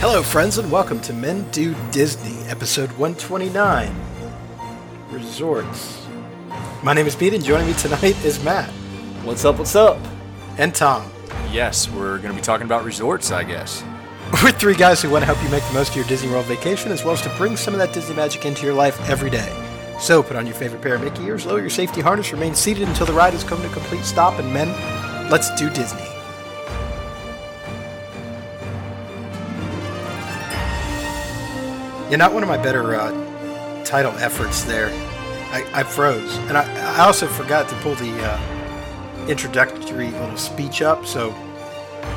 Hello, friends, and welcome to Men Do Disney, episode 129 Resorts. My name is Pete, and joining me tonight is Matt What's up? What's up? and Tom. Yes, we're going to be talking about resorts, I guess. We're three guys who want to help you make the most of your Disney World vacation, as well as to bring some of that Disney magic into your life every day. So put on your favorite pair of Mickey ears, lower your safety harness, remain seated until the ride has come to a complete stop, and men, let's do Disney. Yeah, not one of my better uh, title efforts there. I, I froze, and I, I also forgot to pull the uh, introductory little speech up, so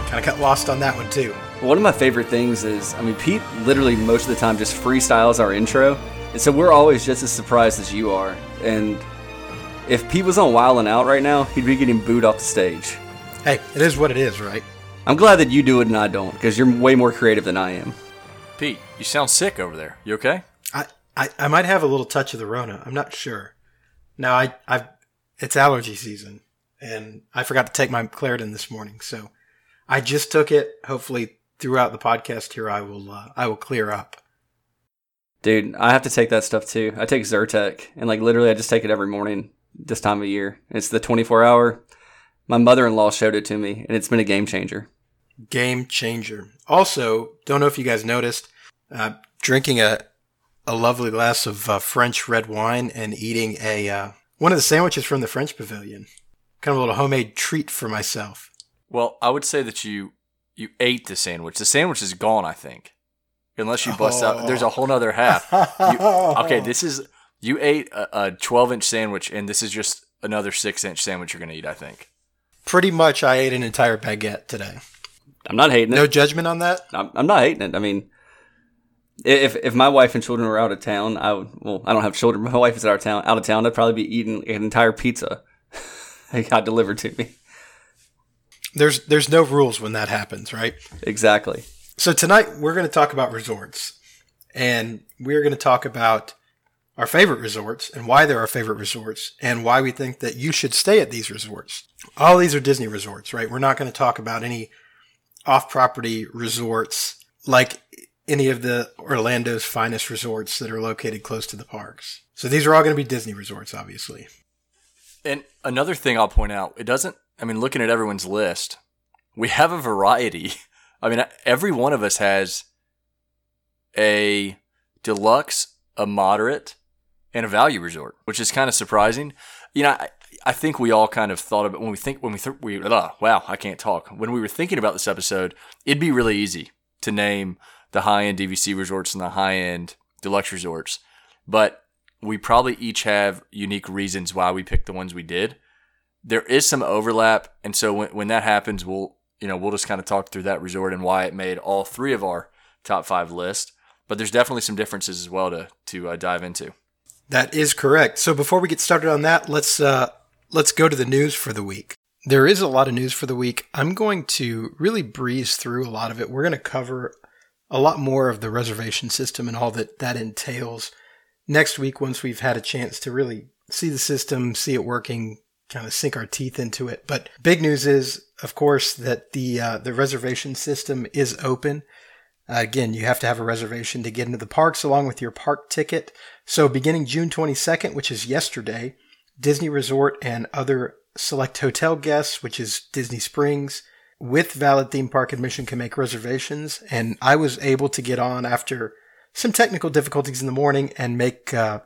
kind of got lost on that one too. One of my favorite things is, I mean, Pete literally most of the time just freestyles our intro, and so we're always just as surprised as you are. And if Pete was on Wild and Out right now, he'd be getting booed off the stage. Hey, it is what it is, right? I'm glad that you do it and I don't, because you're way more creative than I am. Pete, you sound sick over there. You okay? I, I, I might have a little touch of the Rona. I'm not sure. Now I I've it's allergy season, and I forgot to take my Claritin this morning, so I just took it. Hopefully, throughout the podcast here, I will uh, I will clear up. Dude, I have to take that stuff too. I take Zyrtec, and like literally, I just take it every morning this time of year. It's the 24 hour. My mother in law showed it to me, and it's been a game changer. Game changer. Also, don't know if you guys noticed, uh, drinking a a lovely glass of uh, French red wine and eating a uh, one of the sandwiches from the French Pavilion. Kind of a little homemade treat for myself. Well, I would say that you you ate the sandwich. The sandwich is gone, I think. Unless you bust out, there's a whole nother half. You, okay, this is you ate a, a 12 inch sandwich, and this is just another six inch sandwich you're gonna eat. I think. Pretty much, I ate an entire baguette today. I'm not hating it. No judgment on that. I'm, I'm not hating it. I mean, if if my wife and children were out of town, I would. Well, I don't have children. My wife is out of town. Out of town, I'd probably be eating an entire pizza. they got delivered to me. There's there's no rules when that happens, right? Exactly. So tonight we're going to talk about resorts, and we're going to talk about our favorite resorts and why they're our favorite resorts and why we think that you should stay at these resorts. All these are Disney resorts, right? We're not going to talk about any off-property resorts like any of the Orlando's finest resorts that are located close to the parks. So these are all going to be Disney resorts, obviously. And another thing I'll point out, it doesn't. I mean, looking at everyone's list, we have a variety. I mean, every one of us has a deluxe, a moderate, and a value resort, which is kind of surprising. You know, I, I think we all kind of thought of it when we think when we th- we wow, I can't talk. When we were thinking about this episode, it'd be really easy to name the high end DVC resorts and the high end deluxe resorts, but we probably each have unique reasons why we picked the ones we did. There is some overlap, and so when when that happens, we'll you know we'll just kind of talk through that resort and why it made all three of our top five list. But there's definitely some differences as well to to uh, dive into. That is correct. So before we get started on that, let's uh, let's go to the news for the week. There is a lot of news for the week. I'm going to really breeze through a lot of it. We're going to cover a lot more of the reservation system and all that that entails next week once we've had a chance to really see the system, see it working, kind of sink our teeth into it. But big news is, of course, that the uh, the reservation system is open. Uh, again, you have to have a reservation to get into the parks along with your park ticket. So beginning June 22nd, which is yesterday, Disney Resort and other select hotel guests, which is Disney Springs, with valid theme park admission can make reservations. And I was able to get on after some technical difficulties in the morning and make uh,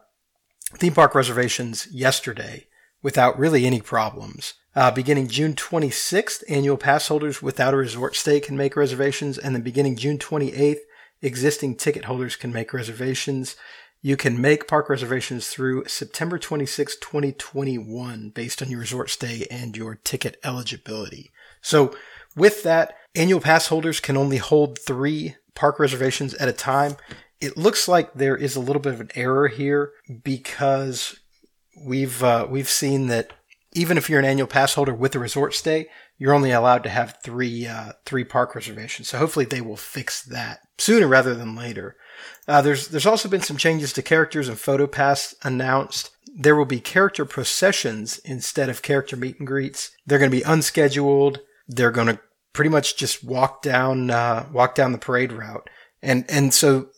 theme park reservations yesterday without really any problems. Uh, beginning June 26th, annual pass holders without a resort stay can make reservations, and then beginning June 28th, existing ticket holders can make reservations. You can make park reservations through September 26, 2021, based on your resort stay and your ticket eligibility. So, with that, annual pass holders can only hold three park reservations at a time. It looks like there is a little bit of an error here because we've uh, we've seen that even if you're an annual pass holder with a resort stay, you're only allowed to have three uh, three park reservations. So hopefully they will fix that sooner rather than later. Uh, there's there's also been some changes to characters and photo pass announced. There will be character processions instead of character meet and greets. They're going to be unscheduled. They're going to pretty much just walk down uh, walk down the parade route. And and so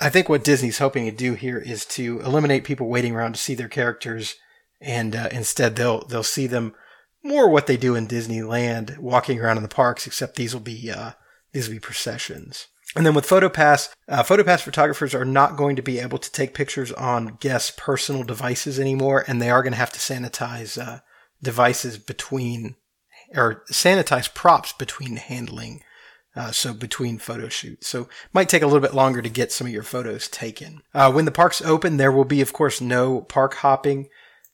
I think what Disney's hoping to do here is to eliminate people waiting around to see their characters, and uh, instead they'll they'll see them more what they do in Disneyland, walking around in the parks. Except these will be uh, these will be processions. And then with PhotoPass, uh, PhotoPass photographers are not going to be able to take pictures on guests' personal devices anymore, and they are going to have to sanitize uh, devices between or sanitize props between handling. Uh, so between photo shoots. So might take a little bit longer to get some of your photos taken. Uh, when the parks open, there will be, of course, no park hopping.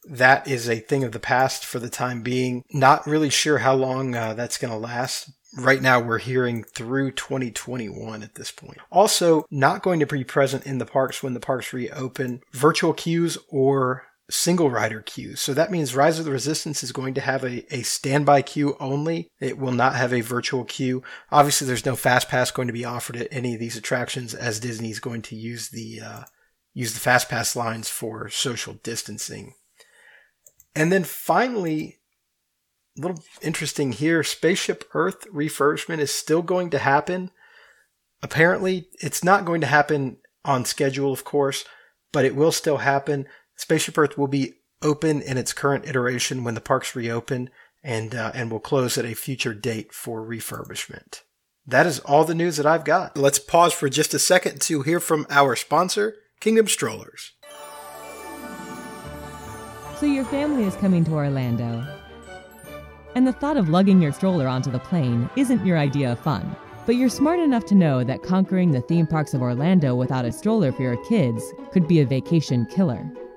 That is a thing of the past for the time being. Not really sure how long uh, that's going to last. Right now, we're hearing through 2021 at this point. Also, not going to be present in the parks when the parks reopen. Virtual queues or single rider queues. So that means Rise of the Resistance is going to have a, a standby queue only. It will not have a virtual queue. Obviously, there's no fast pass going to be offered at any of these attractions as Disney is going to use the uh, use the fast pass lines for social distancing. And then finally, a little interesting here, Spaceship Earth refurbishment is still going to happen. Apparently, it's not going to happen on schedule, of course, but it will still happen. Spaceship Earth will be open in its current iteration when the parks reopen and uh, and will close at a future date for refurbishment. That is all the news that I've got. Let's pause for just a second to hear from our sponsor, Kingdom Strollers. So your family is coming to Orlando. And the thought of lugging your stroller onto the plane isn't your idea of fun. But you're smart enough to know that conquering the theme parks of Orlando without a stroller for your kids could be a vacation killer.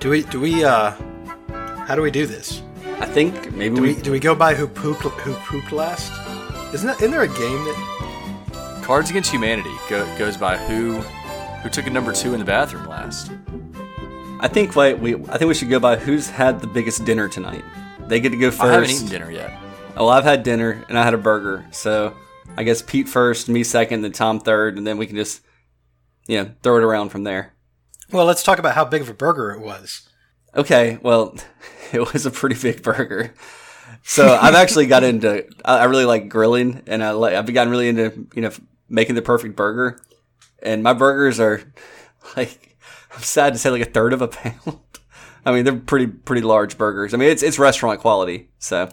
Do we do we uh how do we do this? I think maybe Do we, we do we go by who pooped who pooped last? Isn't that isn't there a game that Cards Against Humanity go, goes by who who took a number two in the bathroom last. I think like we I think we should go by who's had the biggest dinner tonight. They get to go first. I haven't eaten dinner yet. Oh, I've had dinner and I had a burger. So I guess Pete first, me second, then Tom third, and then we can just you know throw it around from there. Well, let's talk about how big of a burger it was. Okay, well, it was a pretty big burger. So I've actually got into. I really like grilling, and I like. I've gotten really into you know making the perfect burger. And my burgers are like I'm sad to say like a third of a pound. I mean they're pretty pretty large burgers. I mean it's it's restaurant quality. So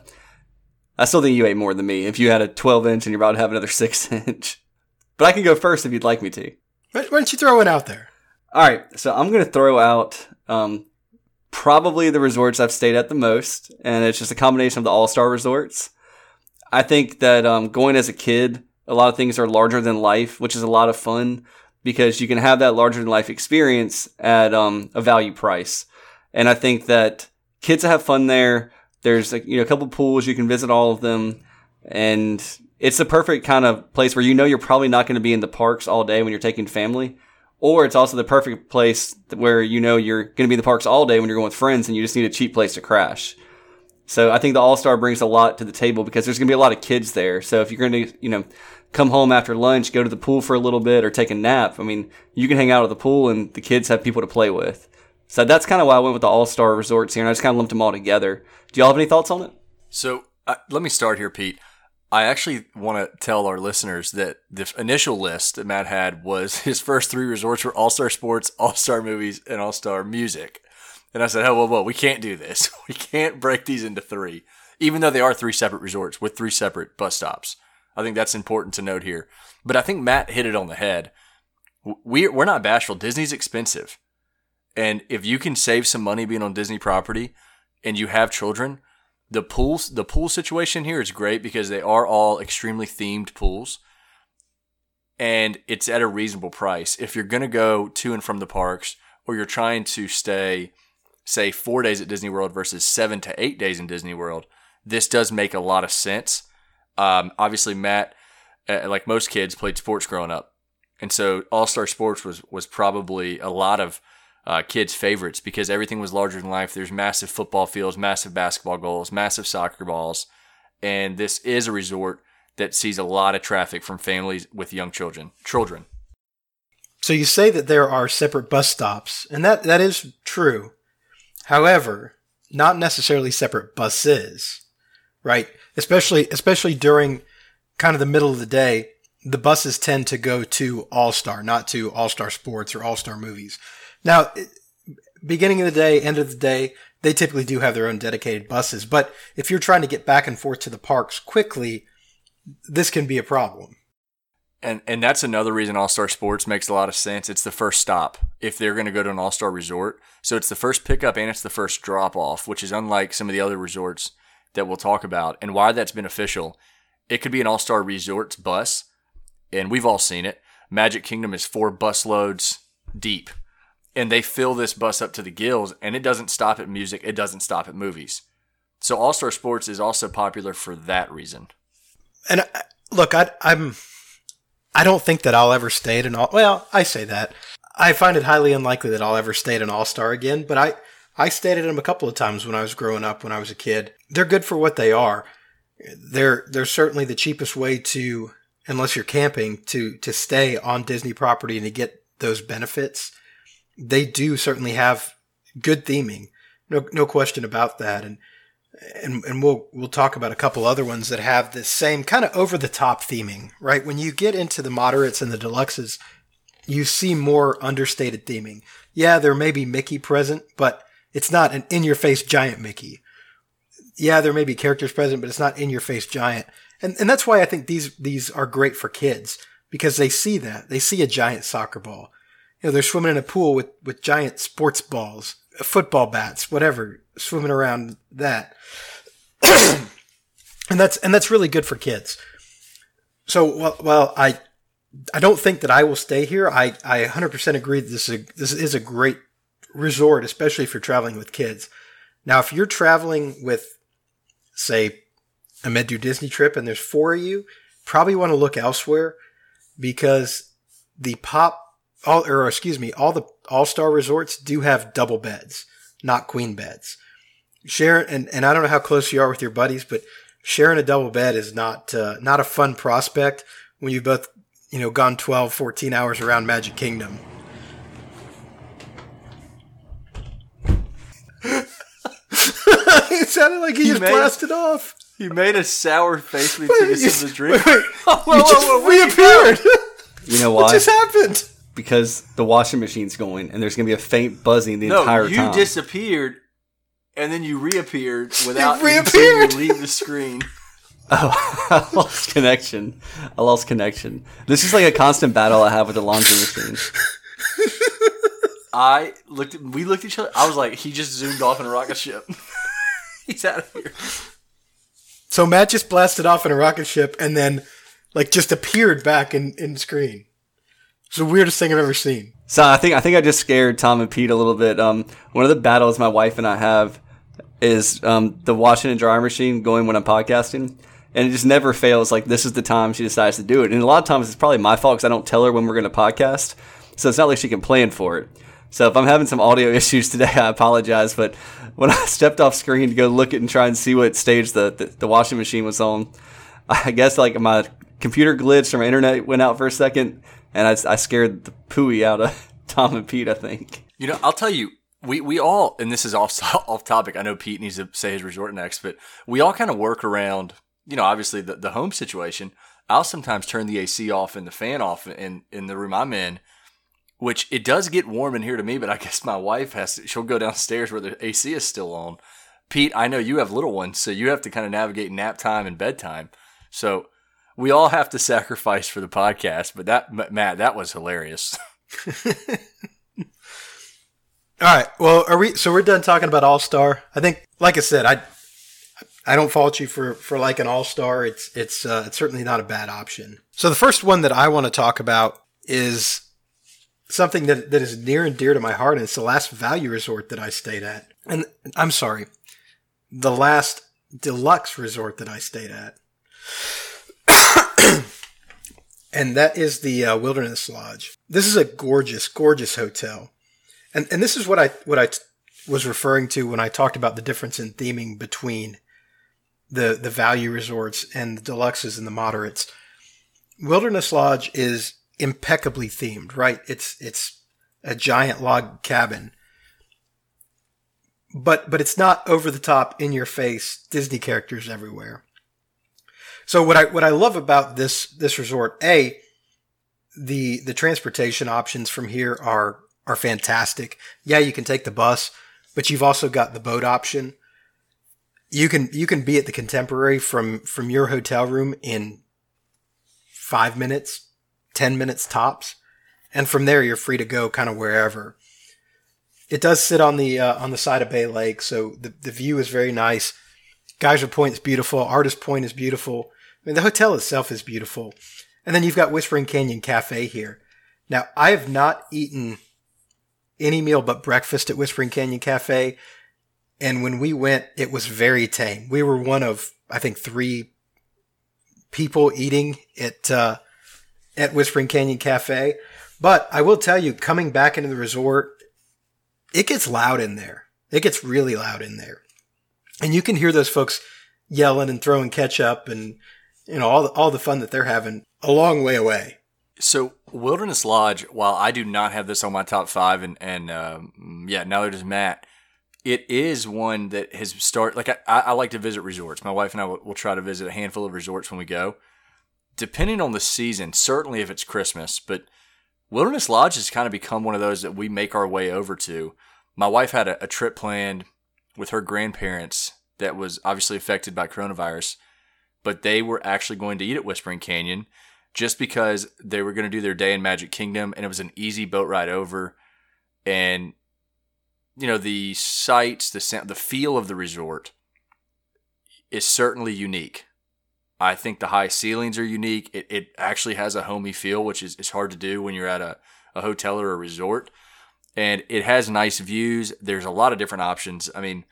I still think you ate more than me. If you had a 12 inch and you're about to have another six inch, but I can go first if you'd like me to. Why, why don't you throw it out there? All right, so I'm gonna throw out um, probably the resorts I've stayed at the most, and it's just a combination of the All Star resorts. I think that um, going as a kid, a lot of things are larger than life, which is a lot of fun because you can have that larger than life experience at um, a value price. And I think that kids have fun there. There's like, you know a couple pools you can visit all of them, and it's the perfect kind of place where you know you're probably not going to be in the parks all day when you're taking family or it's also the perfect place where you know you're going to be in the parks all day when you're going with friends and you just need a cheap place to crash. So I think the All Star brings a lot to the table because there's going to be a lot of kids there. So if you're going to, you know, come home after lunch, go to the pool for a little bit or take a nap, I mean, you can hang out at the pool and the kids have people to play with. So that's kind of why I went with the All Star resorts here and I just kind of lumped them all together. Do y'all have any thoughts on it? So uh, let me start here, Pete. I actually want to tell our listeners that the initial list that Matt had was his first three resorts were All Star Sports, All Star Movies, and All Star Music. And I said, "Oh, whoa, whoa, we can't do this. We can't break these into three, even though they are three separate resorts with three separate bus stops. I think that's important to note here. But I think Matt hit it on the head. we we're not bashful. Disney's expensive, and if you can save some money being on Disney property, and you have children, the pools the pool situation here is great because they are all extremely themed pools, and it's at a reasonable price. If you're gonna go to and from the parks, or you're trying to stay, say, four days at Disney World versus seven to eight days in Disney World, this does make a lot of sense. Um, obviously, Matt, uh, like most kids, played sports growing up and so All Star Sports was was probably a lot of uh, kids' favorites because everything was larger than life. There's massive football fields, massive basketball goals, massive soccer balls, and this is a resort that sees a lot of traffic from families with young children. Children. So you say that there are separate bus stops, and that that is true. However, not necessarily separate buses, right? Especially especially during kind of the middle of the day the buses tend to go to All Star, not to All Star Sports or All Star Movies. Now, beginning of the day, end of the day, they typically do have their own dedicated buses. But if you're trying to get back and forth to the parks quickly, this can be a problem. And and that's another reason All Star Sports makes a lot of sense. It's the first stop if they're going to go to an All Star resort. So it's the first pickup and it's the first drop off, which is unlike some of the other resorts that we'll talk about. And why that's beneficial, it could be an All Star Resorts bus and we've all seen it. Magic Kingdom is four bus loads deep, and they fill this bus up to the gills, and it doesn't stop at music, it doesn't stop at movies. So All Star Sports is also popular for that reason. And I, look, I, I'm, I don't think that I'll ever stay at an all. Well, I say that. I find it highly unlikely that I'll ever stay at an All Star again. But I, I stayed at them a couple of times when I was growing up. When I was a kid, they're good for what they are. They're they're certainly the cheapest way to unless you're camping to to stay on Disney property and to get those benefits. They do certainly have good theming. No no question about that. And and and we'll we'll talk about a couple other ones that have this same kind of over the top theming, right? When you get into the moderates and the deluxes, you see more understated theming. Yeah, there may be Mickey present, but it's not an in your face giant Mickey. Yeah, there may be characters present, but it's not in your face giant. And and that's why I think these these are great for kids because they see that. They see a giant soccer ball. You know, they're swimming in a pool with, with giant sports balls, uh, football bats, whatever, swimming around that. and that's and that's really good for kids. So well, well I I don't think that I will stay here. I, I 100% agree that this is a, this is a great resort, especially if you're traveling with kids. Now, if you're traveling with, say, a Men Do Disney trip and there's four of you, probably want to look elsewhere because the pop all or excuse me, all the all star resorts do have double beds, not queen beds. Sharing and, and I don't know how close you are with your buddies, but sharing a double bed is not uh, not a fun prospect when you've both you know gone 12 14 hours around magic kingdom it sounded like he, he just made, blasted off he made a sour face when he took a sip of the drink. Wait, wait. Oh, whoa, you whoa, just whoa, reappeared. You know why? What just happened? Because the washing machine's going, and there's going to be a faint buzzing the no, entire you time. you disappeared, and then you reappeared without you reappeared. You leave the screen. Oh, I lost connection. I lost connection. This is like a constant battle I have with the laundry machine. I looked. At, we looked at each other. I was like, he just zoomed off in a rocket ship. He's out of here. So Matt just blasted off in a rocket ship and then like just appeared back in, in screen. It's the weirdest thing I've ever seen. So I think I think I just scared Tom and Pete a little bit. Um, one of the battles my wife and I have is um, the washing and dryer machine going when I'm podcasting, and it just never fails. Like this is the time she decides to do it, and a lot of times it's probably my fault because I don't tell her when we're going to podcast. So it's not like she can plan for it. So if I'm having some audio issues today, I apologize. But when I stepped off screen to go look at and try and see what stage the, the, the washing machine was on, I guess like my computer glitched or my internet went out for a second, and I, I scared the pooey out of Tom and Pete. I think. You know, I'll tell you, we we all, and this is off off topic. I know Pete needs to say his resort next, but we all kind of work around. You know, obviously the the home situation. I'll sometimes turn the AC off and the fan off in in the room I'm in which it does get warm in here to me, but I guess my wife has to, she'll go downstairs where the AC is still on. Pete, I know you have little ones, so you have to kind of navigate nap time and bedtime. So we all have to sacrifice for the podcast, but that, Matt, that was hilarious. All right. Well, are we? So we're done talking about All Star. I think, like I said, I I don't fault you for for like an All Star. It's it's uh, it's certainly not a bad option. So the first one that I want to talk about is something that that is near and dear to my heart, and it's the last value resort that I stayed at. And I'm sorry, the last deluxe resort that I stayed at. and that is the uh, Wilderness Lodge. This is a gorgeous, gorgeous hotel and and this is what I what I t- was referring to when I talked about the difference in theming between the the value resorts and the deluxes and the moderates. Wilderness Lodge is impeccably themed, right? It's it's a giant log cabin. But but it's not over the top in your face Disney characters everywhere. So what I what I love about this this resort, A, the the transportation options from here are are fantastic. Yeah, you can take the bus, but you've also got the boat option. You can you can be at the Contemporary from from your hotel room in five minutes, ten minutes tops, and from there you're free to go kind of wherever. It does sit on the uh, on the side of Bay Lake, so the the view is very nice. Geyser Point is beautiful. Artist Point is beautiful. Mean, the hotel itself is beautiful. And then you've got Whispering Canyon Cafe here. Now, I have not eaten any meal but breakfast at Whispering Canyon Cafe. And when we went, it was very tame. We were one of, I think, three people eating at, uh, at Whispering Canyon Cafe. But I will tell you, coming back into the resort, it gets loud in there. It gets really loud in there. And you can hear those folks yelling and throwing ketchup and, you know, all the, all the fun that they're having a long way away. So Wilderness Lodge, while I do not have this on my top five, and and um, yeah, neither does Matt. It is one that has started. Like I, I like to visit resorts. My wife and I will, will try to visit a handful of resorts when we go. Depending on the season, certainly if it's Christmas, but Wilderness Lodge has kind of become one of those that we make our way over to. My wife had a, a trip planned with her grandparents that was obviously affected by coronavirus, but they were actually going to eat at Whispering Canyon just because they were going to do their day in Magic Kingdom and it was an easy boat ride over. And, you know, the sights, the sound, the feel of the resort is certainly unique. I think the high ceilings are unique. It, it actually has a homey feel, which is, hard to do when you're at a, a hotel or a resort. And it has nice views. There's a lot of different options. I mean,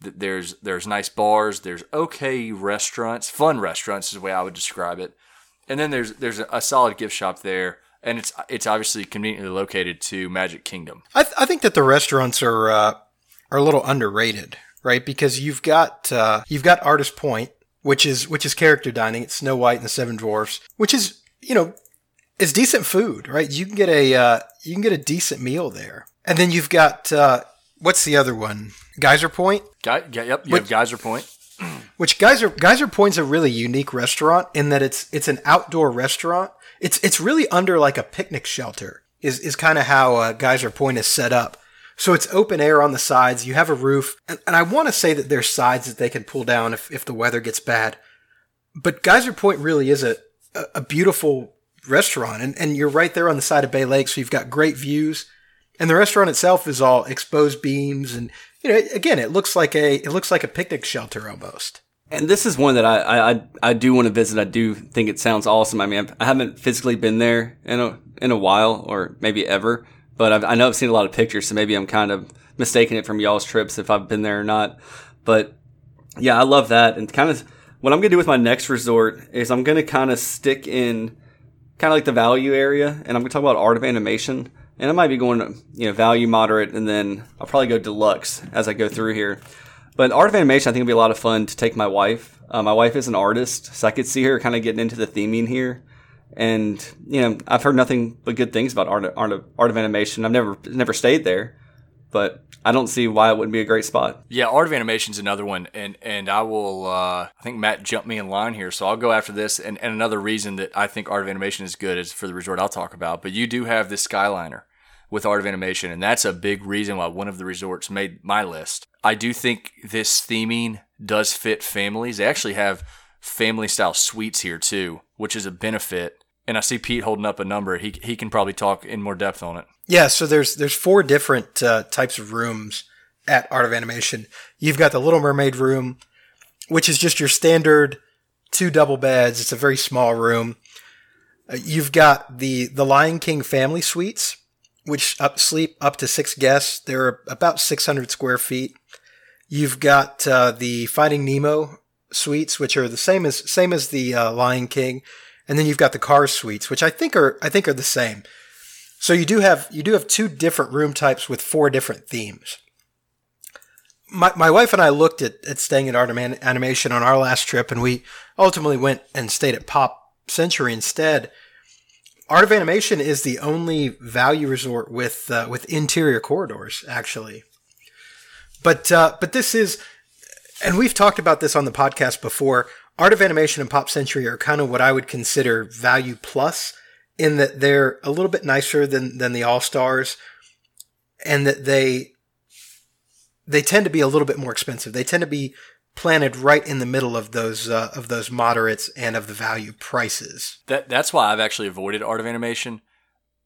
there's there's nice bars. There's okay restaurants, fun restaurants is the way I would describe it and then there's there's a solid gift shop there, and it's it's obviously conveniently located to Magic Kingdom. I, th- I think that the restaurants are uh, are a little underrated, right? Because you've got uh, you've got Artist Point, which is which is character dining. It's Snow White and the Seven Dwarfs, which is you know it's decent food, right? You can get a uh, you can get a decent meal there, and then you've got uh, what's the other one? Geyser Point. Guy, yeah, yep, you have Geyser Point. Which Geyser Geyser Point's a really unique restaurant in that it's it's an outdoor restaurant. It's it's really under like a picnic shelter. Is is kind of how uh, Geyser Point is set up. So it's open air on the sides. You have a roof, and, and I want to say that there's sides that they can pull down if if the weather gets bad. But Geyser Point really is a a, a beautiful restaurant, and and you're right there on the side of Bay Lake, so you've got great views. And the restaurant itself is all exposed beams and you know, again, it looks like a it looks like a picnic shelter almost. And this is one that I I, I do want to visit. I do think it sounds awesome. I mean, I haven't physically been there in a in a while, or maybe ever, but I've, i know I've seen a lot of pictures, so maybe I'm kind of mistaking it from y'all's trips if I've been there or not. But yeah, I love that. And kind of what I'm gonna do with my next resort is I'm gonna kind of stick in kind of like the value area, and I'm gonna talk about art of animation and I might be going, you know, value moderate, and then I'll probably go deluxe as I go through here. But art of animation, I think, would be a lot of fun to take my wife. Uh, my wife is an artist, so I could see her kind of getting into the theming here. And you know, I've heard nothing but good things about art, art of, art of animation. I've never never stayed there, but I don't see why it wouldn't be a great spot. Yeah, Art of Animation is another one, and and I will. Uh, I think Matt jumped me in line here, so I'll go after this. And, and another reason that I think Art of Animation is good is for the resort I'll talk about. But you do have this Skyliner with Art of Animation, and that's a big reason why one of the resorts made my list. I do think this theming does fit families. They actually have family style suites here too, which is a benefit and I see Pete holding up a number. He he can probably talk in more depth on it. Yeah, so there's there's four different uh, types of rooms at Art of Animation. You've got the Little Mermaid room, which is just your standard two double beds. It's a very small room. Uh, you've got the the Lion King family suites, which up, sleep up to six guests. They're about 600 square feet. You've got uh, the Finding Nemo suites, which are the same as same as the uh, Lion King, and then you've got the car suites, which I think are I think are the same. So you do have you do have two different room types with four different themes. My, my wife and I looked at, at staying at Art of Animation on our last trip, and we ultimately went and stayed at Pop Century instead. Art of Animation is the only value resort with uh, with interior corridors, actually. But uh, but this is, and we've talked about this on the podcast before. Art of Animation and Pop Century are kind of what I would consider value plus, in that they're a little bit nicer than than the All Stars, and that they they tend to be a little bit more expensive. They tend to be planted right in the middle of those uh, of those moderates and of the value prices. That that's why I've actually avoided Art of Animation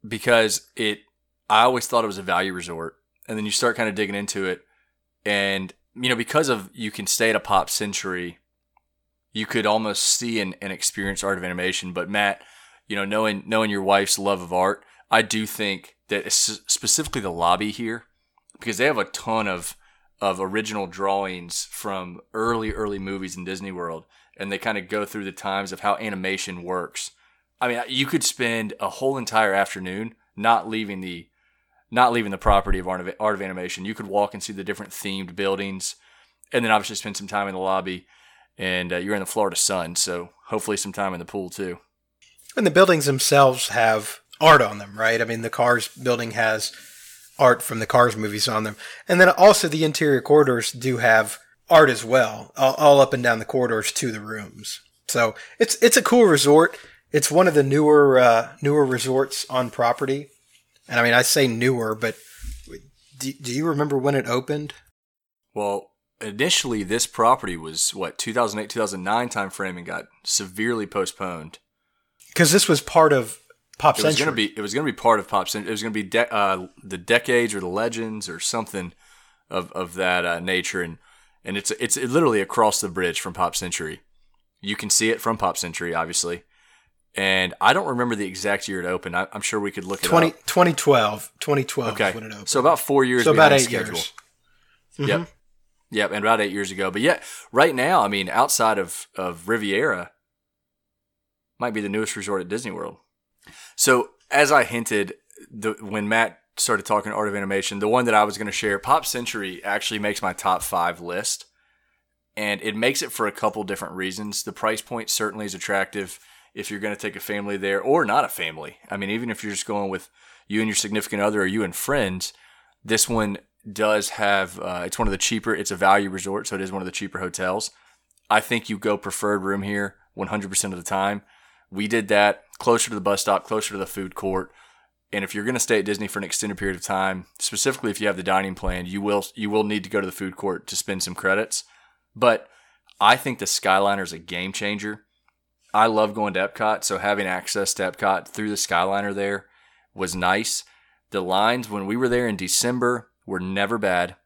because it I always thought it was a value resort, and then you start kind of digging into it, and you know because of you can stay at a Pop Century, you could almost see and, and experience Art of Animation. But Matt, you know knowing knowing your wife's love of art, I do think that specifically the lobby here because they have a ton of of original drawings from early early movies in Disney World and they kind of go through the times of how animation works. I mean, you could spend a whole entire afternoon not leaving the not leaving the property of Art of, Art of Animation. You could walk and see the different themed buildings and then obviously spend some time in the lobby and uh, you're in the Florida sun, so hopefully some time in the pool too. And the buildings themselves have art on them, right? I mean, the Cars building has art from the Cars movies on them. And then also the interior corridors do have art as well, all, all up and down the corridors to the rooms. So it's it's a cool resort. It's one of the newer uh, newer resorts on property. And I mean, I say newer, but do, do you remember when it opened? Well, initially this property was what 2008 2009 timeframe and got severely postponed because this was part of Pop it Century. was gonna be it was gonna be part of Pop Century. It was gonna be de- uh, the decades or the legends or something of of that uh, nature, and and it's it's literally across the bridge from Pop Century. You can see it from Pop Century, obviously. And I don't remember the exact year it opened. I, am sure we could look it 20, up. 2012. 2012 okay. when it opened. So about four years so about eight schedule. years. Mm-hmm. Yep. Yep, and about eight years ago. But yeah, right now, I mean, outside of, of Riviera, might be the newest resort at Disney World. So as I hinted, the, when Matt started talking art of animation, the one that I was going to share, Pop Century, actually makes my top five list, and it makes it for a couple different reasons. The price point certainly is attractive if you're going to take a family there, or not a family. I mean, even if you're just going with you and your significant other, or you and friends, this one does have. Uh, it's one of the cheaper. It's a value resort, so it is one of the cheaper hotels. I think you go preferred room here 100% of the time. We did that closer to the bus stop, closer to the food court. And if you're going to stay at Disney for an extended period of time, specifically if you have the dining plan, you will you will need to go to the food court to spend some credits. But I think the Skyliner is a game changer. I love going to Epcot, so having access to Epcot through the Skyliner there was nice. The lines when we were there in December were never bad.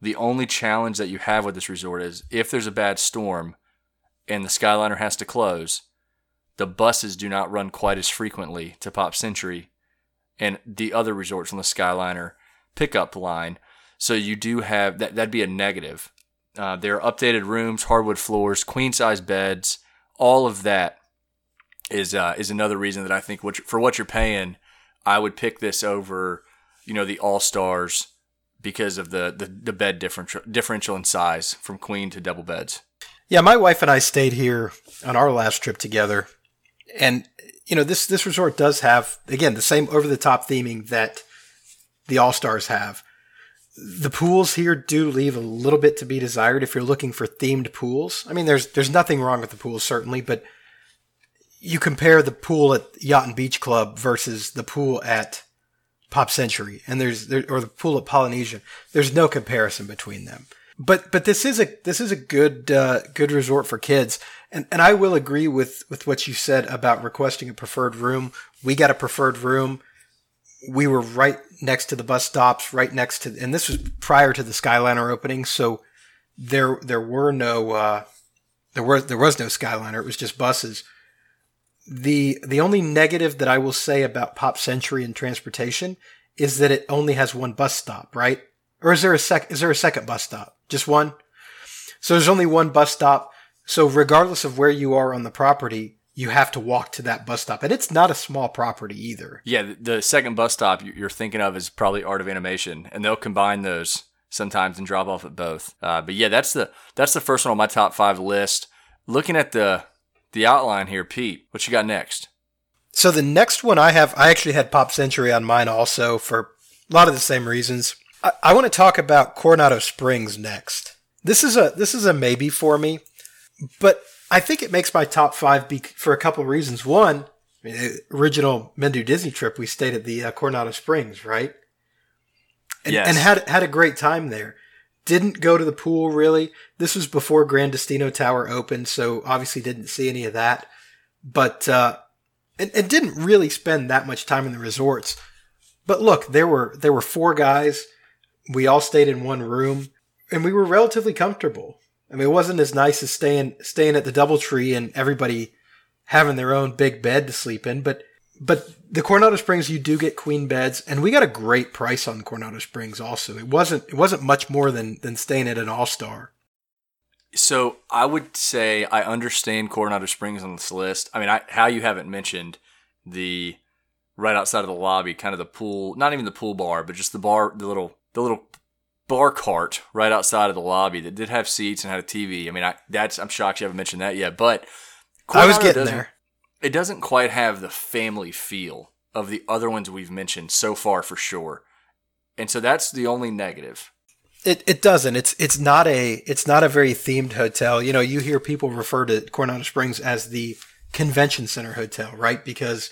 The only challenge that you have with this resort is if there's a bad storm and the Skyliner has to close, the buses do not run quite as frequently to Pop Century and the other resorts on the Skyliner pickup line. So you do have that. That'd be a negative. Uh, there are updated rooms, hardwood floors, queen size beds. All of that is uh, is another reason that I think what for what you're paying, I would pick this over, you know, the All Stars because of the, the the bed differential differential in size from queen to double beds. Yeah, my wife and I stayed here on our last trip together, and you know this this resort does have again the same over the top theming that the All Stars have. The pools here do leave a little bit to be desired if you're looking for themed pools. I mean, there's there's nothing wrong with the pools certainly, but you compare the pool at Yacht and Beach Club versus the pool at Pop Century, and there's there, or the pool at Polynesian. There's no comparison between them. But but this is a this is a good uh, good resort for kids, and and I will agree with with what you said about requesting a preferred room. We got a preferred room. We were right next to the bus stops, right next to, and this was prior to the Skyliner opening, so there there were no uh, there were there was no Skyliner. It was just buses. The the only negative that I will say about Pop Century and transportation is that it only has one bus stop, right? Or is there a sec is there a second bus stop? Just one? So there's only one bus stop. So regardless of where you are on the property, you have to walk to that bus stop. And it's not a small property either. Yeah, the- second bus stop you- you're thinking of is probably Art of Animation, and they'll combine those sometimes and drop off at both. Uh, but yeah, that's the that's the first one on my top five list. Looking at the the outline here, Pete, what you got next? So the next one I have, I actually had Pop Century on mine also for a lot of the same reasons. I, I want to talk about Coronado Springs next. This is a this is a maybe for me, but I think it makes my top five be, for a couple of reasons. One, the original Men Do Disney trip, we stayed at the uh, Coronado Springs, right? And, Yes. and had had a great time there. Didn't go to the pool really. This was before Grand Destino Tower opened, so obviously didn't see any of that. But uh, and, and didn't really spend that much time in the resorts. But look, there were there were four guys. We all stayed in one room, and we were relatively comfortable. I mean, it wasn't as nice as staying staying at the DoubleTree and everybody having their own big bed to sleep in, but but the Coronado Springs you do get queen beds, and we got a great price on Coronado Springs. Also, it wasn't it wasn't much more than than staying at an All Star. So I would say I understand Coronado Springs on this list. I mean, I, how you haven't mentioned the right outside of the lobby, kind of the pool, not even the pool bar, but just the bar, the little, the little bar cart right outside of the lobby that did have seats and had a TV. I mean, I, that's I'm shocked you haven't mentioned that yet, but I was getting there. It doesn't quite have the family feel of the other ones we've mentioned so far, for sure. And so that's the only negative. It it doesn't. It's it's not a it's not a very themed hotel. You know, you hear people refer to Coronado Springs as the convention center hotel, right? Because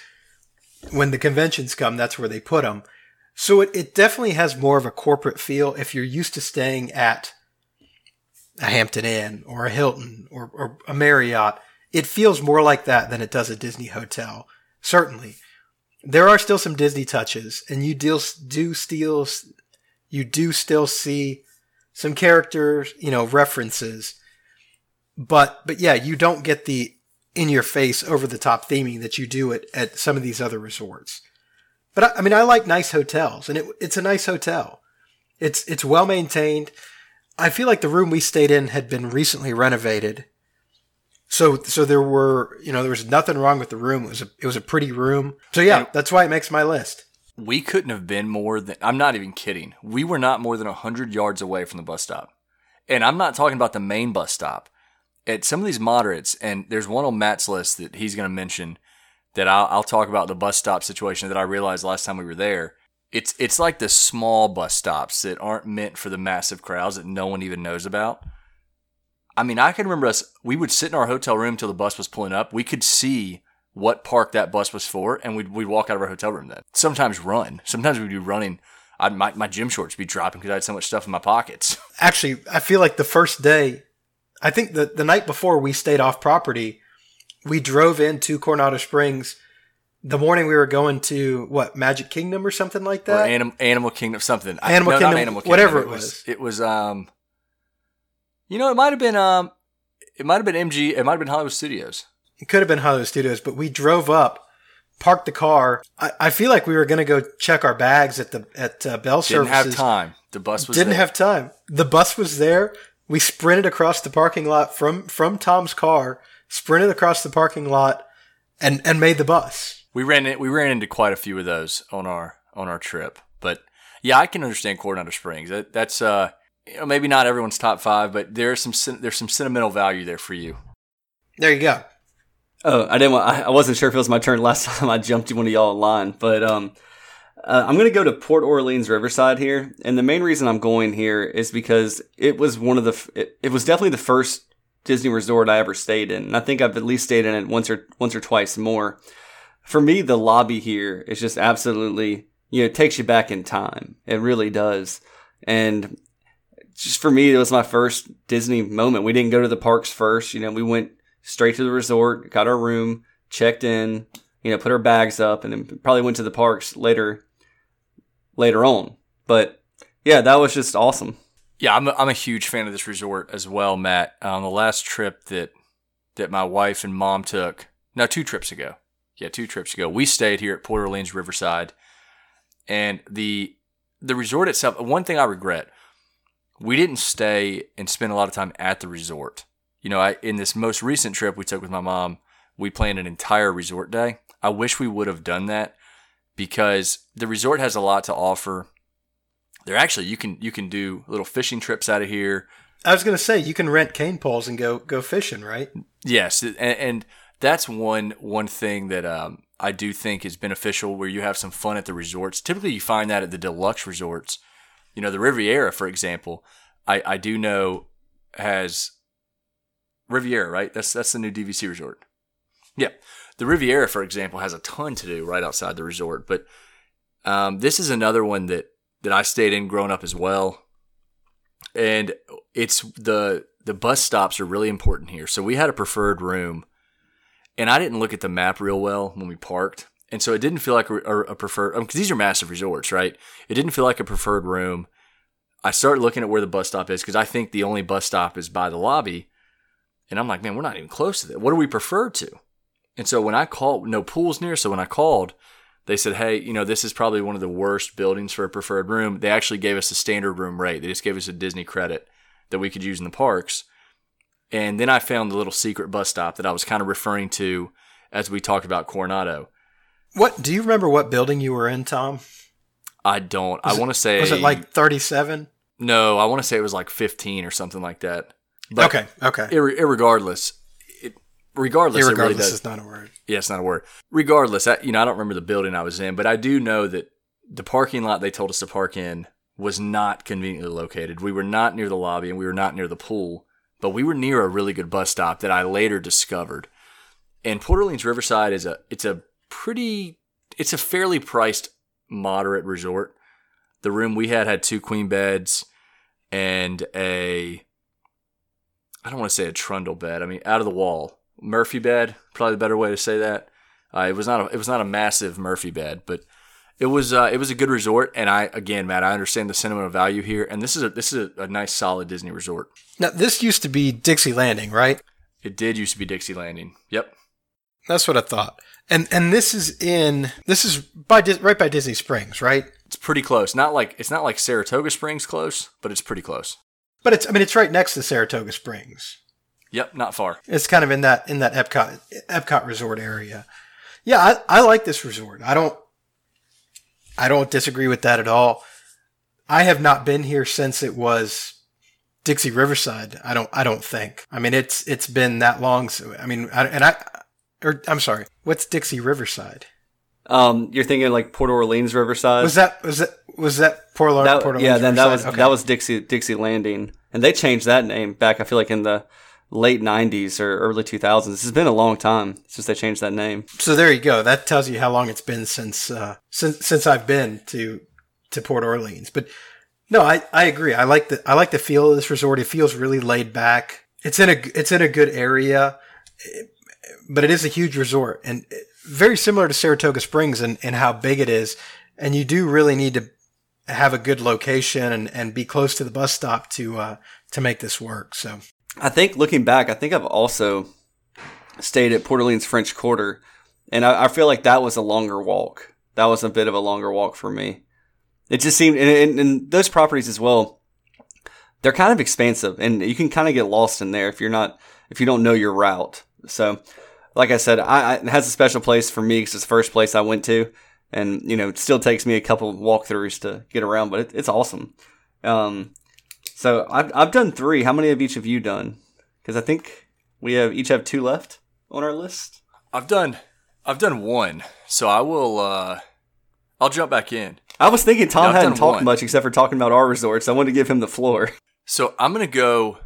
when the conventions come, that's where they put them. So it, it definitely has more of a corporate feel. If you're used to staying at a Hampton Inn or a Hilton or, or a Marriott, it feels more like that than it does a Disney hotel. Certainly, there are still some Disney touches, and you deal, do still you do still see some characters, you know, references. But but yeah, you don't get the in your face over the top theming that you do at, at some of these other resorts. But I, I mean I like nice hotels and it, it's a nice hotel. It's it's well maintained. I feel like the room we stayed in had been recently renovated. So so there were, you know, there was nothing wrong with the room. It was a it was a pretty room. So yeah, And- that's why it makes my list. we couldn't have been more than I'm not even kidding. We were not more than 100 yards away from the bus stop. And I'm not talking about the main bus stop. At some of these moderates, and there's one on Matt's list that he's going to mention that I'll, I'll talk about the bus stop situation that I realized last time we were there. It's it's like the small bus stops that aren't meant for the massive crowds that no one even knows about. I mean, I can remember us. We would sit in our hotel room till the bus was pulling up. We could see what park that bus was for, and we'd, we'd walk out of our hotel room then. Sometimes run. Sometimes we'd be running. I'd, my, my gym shorts would be dropping because I had so much stuff in my pockets. actually I feel like the first day I think the the night before we stayed off property, we drove into Coronado Springs. The morning we were going to what Magic Kingdom or something like or that. Anim, Animal Kingdom, something. I- Animal no, not Kingdom, Animal Kingdom. whatever it it was. was. It was, um, you know, it might have been, um, it might have been MG, it might have been Hollywood Studios. it could have been Hollywood Studios, but we drove up, parked the car. I, I feel like we were going to go check our bags at the at uh, Bell Didn't Services. have time. The bus was Didn't there. have time. The bus was there. We sprinted across the parking lot from from Tom's car. Sprinted across the parking lot, and and made the bus. We ran it. We ran into quite a few of those on our on our trip. But yeah, I can understand Coronado Springs. That, that's uh, you know, maybe not everyone's top five, but there's some there's some sentimental value there for you. There you go. Oh, I didn't. Want, I I wasn't sure if it was my turn last time I jumped one of y'all in line, but um, uh, I'm going to go to Port Orleans Riverside here, and the main reason I'm going here is because it was one of the. It, it was definitely the first Disney resort I ever stayed in, and I think I've at least stayed in it once or once or twice more. For me, the lobby here is just absolutely. You know, it takes you back in time. It really does, and just for me, it was my first Disney moment. We didn't go to the parks first. You know, we went straight to the resort, got our room, checked in, you know, put our bags up, and then probably went to the parks later, later on. But yeah, that was just awesome. Yeah, I'm a, I'm a huge fan of this resort as well, Matt. On the last trip that that my wife and mom took, no, two trips ago. Yeah, two trips ago, we stayed here at Port Orleans Riverside, and the the resort itself. One thing I regret, we didn't stay and spend a lot of time at the resort. You know, I in this most recent trip we took with my mom, we planned an entire resort day. I wish we would have done that because the resort has a lot to offer. There actually you can you can do little fishing trips out of here. I was going to say you can rent cane poles and go go fishing, right? Yes, and, and that's one one thing that um, I do think is beneficial where you have some fun at the resorts. Typically, you find that at the deluxe resorts. You know, the Riviera, for example, I, I do know has Riviera, right? That's that's the new DVC resort. Yeah, the Riviera, for example, has a ton to do right outside the resort. But um, this is another one that that I stayed in growing up as well, and it's the the bus stops are really important here. So we had a preferred room, and I didn't look at the map real well when we parked, and so it didn't feel like a, a preferred because um, these are massive resorts, right? It didn't feel like a preferred room. I started looking at where the bus stop is because I think the only bus stop is by the lobby, and I'm like, man, we're not even close to that. What do we prefer to? And so when I called, no pools near. So when I called, they said, hey, you know, this is probably one of the worst buildings for a preferred room. They actually gave us a standard room rate. They just gave us a Disney credit that we could use in the parks. And then I found the little secret bus stop that I was kind of referring to as we talked about Coronado. What do you remember? What building you were in, Tom? I don't. Was I want to say was it like thirty-seven? No, I want to say it was like fifteen or something like that. But okay, okay. Ir- irregardless, it, regardless, irregardless it really does. is not a word. Yeah, it's not a word. Regardless, I, you know, I don't remember the building I was in, but I do know that the parking lot they told us to park in was not conveniently located. We were not near the lobby and we were not near the pool, but we were near a really good bus stop that I later discovered. And Port Orleans Riverside is a it's a pretty it's a fairly priced moderate resort. The room we had had two queen beds and a I don't want to say a trundle bed. I mean, out of the wall Murphy bed, probably the better way to say that. Uh, it was not a, it was not a massive Murphy bed, but it was uh, it was a good resort. And I again, Matt, I understand the sentimental value here, and this is a this is a, a nice solid Disney resort. Now this used to be Dixie Landing, right? It did used to be Dixie Landing. Yep. That's what I thought. And and this is in this is by right by Disney Springs, right? It's pretty close. Not like it's not like Saratoga Springs close, but it's pretty close. But it's I mean it's right next to Saratoga Springs. Yep, not far. It's kind of in that in that Epcot Epcot resort area. Yeah, I, I like this resort. I don't I don't disagree with that at all. I have not been here since it was Dixie Riverside. I don't I don't think. I mean it's it's been that long. So I mean I, and I or I'm sorry. What's Dixie Riverside? Um, you're thinking like Port Orleans Riverside. Was that was that was that Port, that, Port Orleans? Yeah, then that was okay. that was Dixie Dixie Landing, and they changed that name back. I feel like in the late 90s or early 2000s. It's been a long time since they changed that name. So there you go. That tells you how long it's been since uh, since since I've been to to Port Orleans. But no, I, I agree. I like the I like the feel of this resort. It feels really laid back. It's in a it's in a good area, but it is a huge resort and very similar to Saratoga Springs and how big it is. And you do really need to have a good location and, and be close to the bus stop to uh, to make this work. So I think looking back, I think I've also stayed at Port Orleans French Quarter, and I, I, feel like that was a longer walk. That was a bit of a longer walk for me. It just seemed, and, and, and those properties as well, they're kind of expansive, and you can kind of get lost in there if you're not, if you don't know your route. So, like I said, I, I it has a special place for me because it's the first place I went to, and you know, it still takes me a couple walkthroughs to get around, but it, it's awesome. Um, so I've I've done three. How many of each have you done? Because I think we have each have two left on our list. I've done I've done one. So I will uh I'll jump back in. I was thinking Tom hadn't talked one. much except for talking about our resorts. I wanted to give him the floor. So I'm gonna go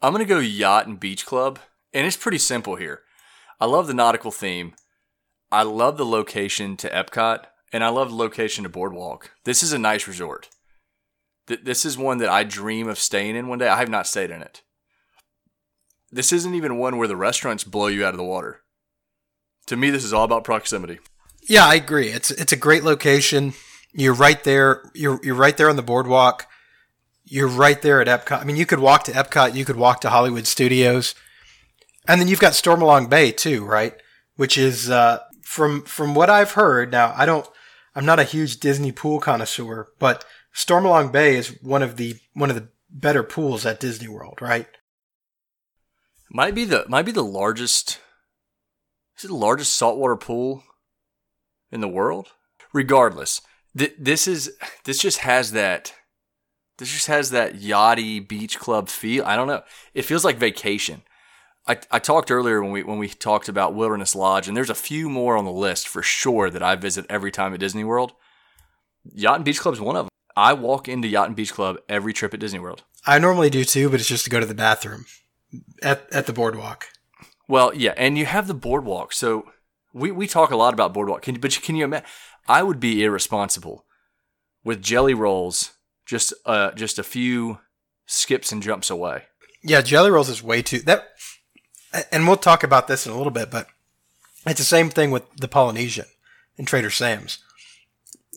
I'm gonna go yacht and beach club. And it's pretty simple here. I love the nautical theme. I love the location to Epcot, and I love the location to Boardwalk. This is a nice resort. Th- this is one that I dream of staying in one day. I have not stayed in it. This isn't even one where the restaurants blow you out of the water. To me, this is all about proximity. Yeah, I agree. It's it's a great location. You're right there. You're you're right there on the boardwalk. You're right there at Epcot. I mean, you could walk to Epcot. You could walk to Hollywood Studios, and then you've got Stormalong Bay too, right? Which is uh, from from what I've heard. Now, I don't. I'm not a huge Disney pool connoisseur, but Stormalong Bay is one of the one of the better pools at Disney World, right? Might be the might be the largest. Is it the largest saltwater pool in the world? Regardless, th- this is this just has that. This just has that yachty beach club feel. I don't know. It feels like vacation. I, I talked earlier when we when we talked about Wilderness Lodge, and there's a few more on the list for sure that I visit every time at Disney World. Yacht and Beach Club is one of them. I walk into Yacht and Beach Club every trip at Disney World. I normally do too, but it's just to go to the bathroom at at the boardwalk. Well, yeah, and you have the boardwalk. So we, we talk a lot about boardwalk. Can but can you imagine? I would be irresponsible with jelly rolls just uh just a few skips and jumps away. Yeah, Jelly Rolls is way too that, and we'll talk about this in a little bit, but it's the same thing with the Polynesian and Trader Sam's.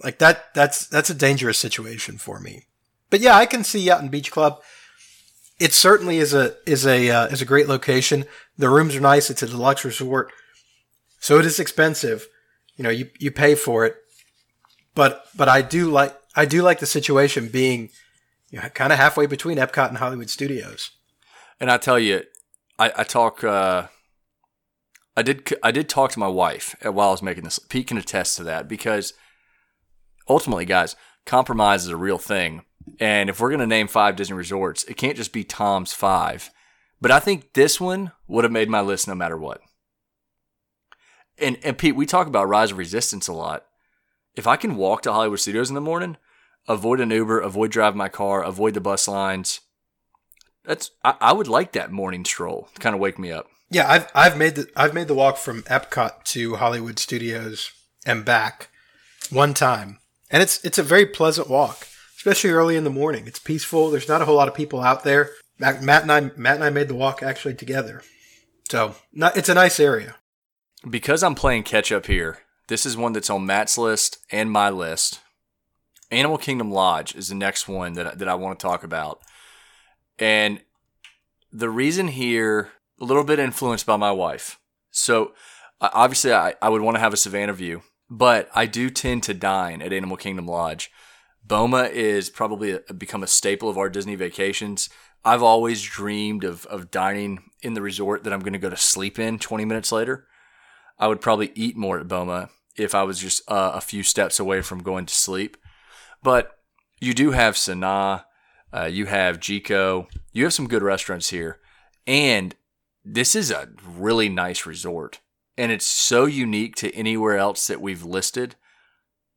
Like that, that's that's a dangerous situation for me. But yeah, I can see Yacht and Beach Club. It certainly is a is a uh, is a great location. The rooms are nice. It's a deluxe resort, so it is expensive. You know, you you pay for it, but but I do like I do like the situation being you know, kind of halfway between Epcot and Hollywood Studios. And I tell you, I, I talk. Uh, I did. I did talk to my wife while I was making this. Pete can attest to that because ultimately, guys, compromise is a real thing. And if we're going to name five Disney resorts, it can't just be Tom's five. But I think this one would have made my list no matter what. And and Pete, we talk about Rise of Resistance a lot. If I can walk to Hollywood Studios in the morning, avoid an Uber, avoid driving my car, avoid the bus lines, that's I, I would like that morning stroll to kind of wake me up. Yeah, I've I've made the I've made the walk from Epcot to Hollywood Studios and back one time, and it's it's a very pleasant walk, especially early in the morning. It's peaceful. There's not a whole lot of people out there. Matt, Matt and I Matt and I made the walk actually together, so not, it's a nice area. Because I'm playing catch up here, this is one that's on Matt's list and my list. Animal Kingdom Lodge is the next one that that I want to talk about. And the reason here, a little bit influenced by my wife. So obviously, I, I would want to have a Savannah view, but I do tend to dine at Animal Kingdom Lodge. Boma is probably a, become a staple of our Disney vacations. I've always dreamed of, of dining in the resort that I'm going to go to sleep in 20 minutes later. I would probably eat more at Boma if I was just uh, a few steps away from going to sleep. But you do have Sanaa, uh, you have Jiko, you have some good restaurants here, and this is a really nice resort, and it's so unique to anywhere else that we've listed,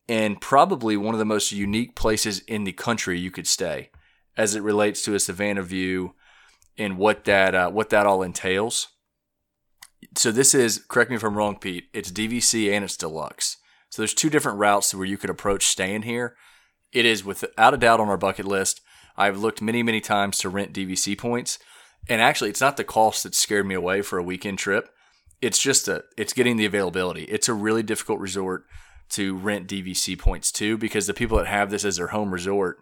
and probably one of the most unique places in the country you could stay, as it relates to a Savannah view and what that uh, what that all entails. So this is correct me if I'm wrong, Pete. It's DVC and it's deluxe. So there's two different routes where you could approach staying here. It is without a doubt on our bucket list. I've looked many, many times to rent DVC points. And actually, it's not the cost that scared me away for a weekend trip. It's just a, it's getting the availability. It's a really difficult resort to rent DVC points to because the people that have this as their home resort,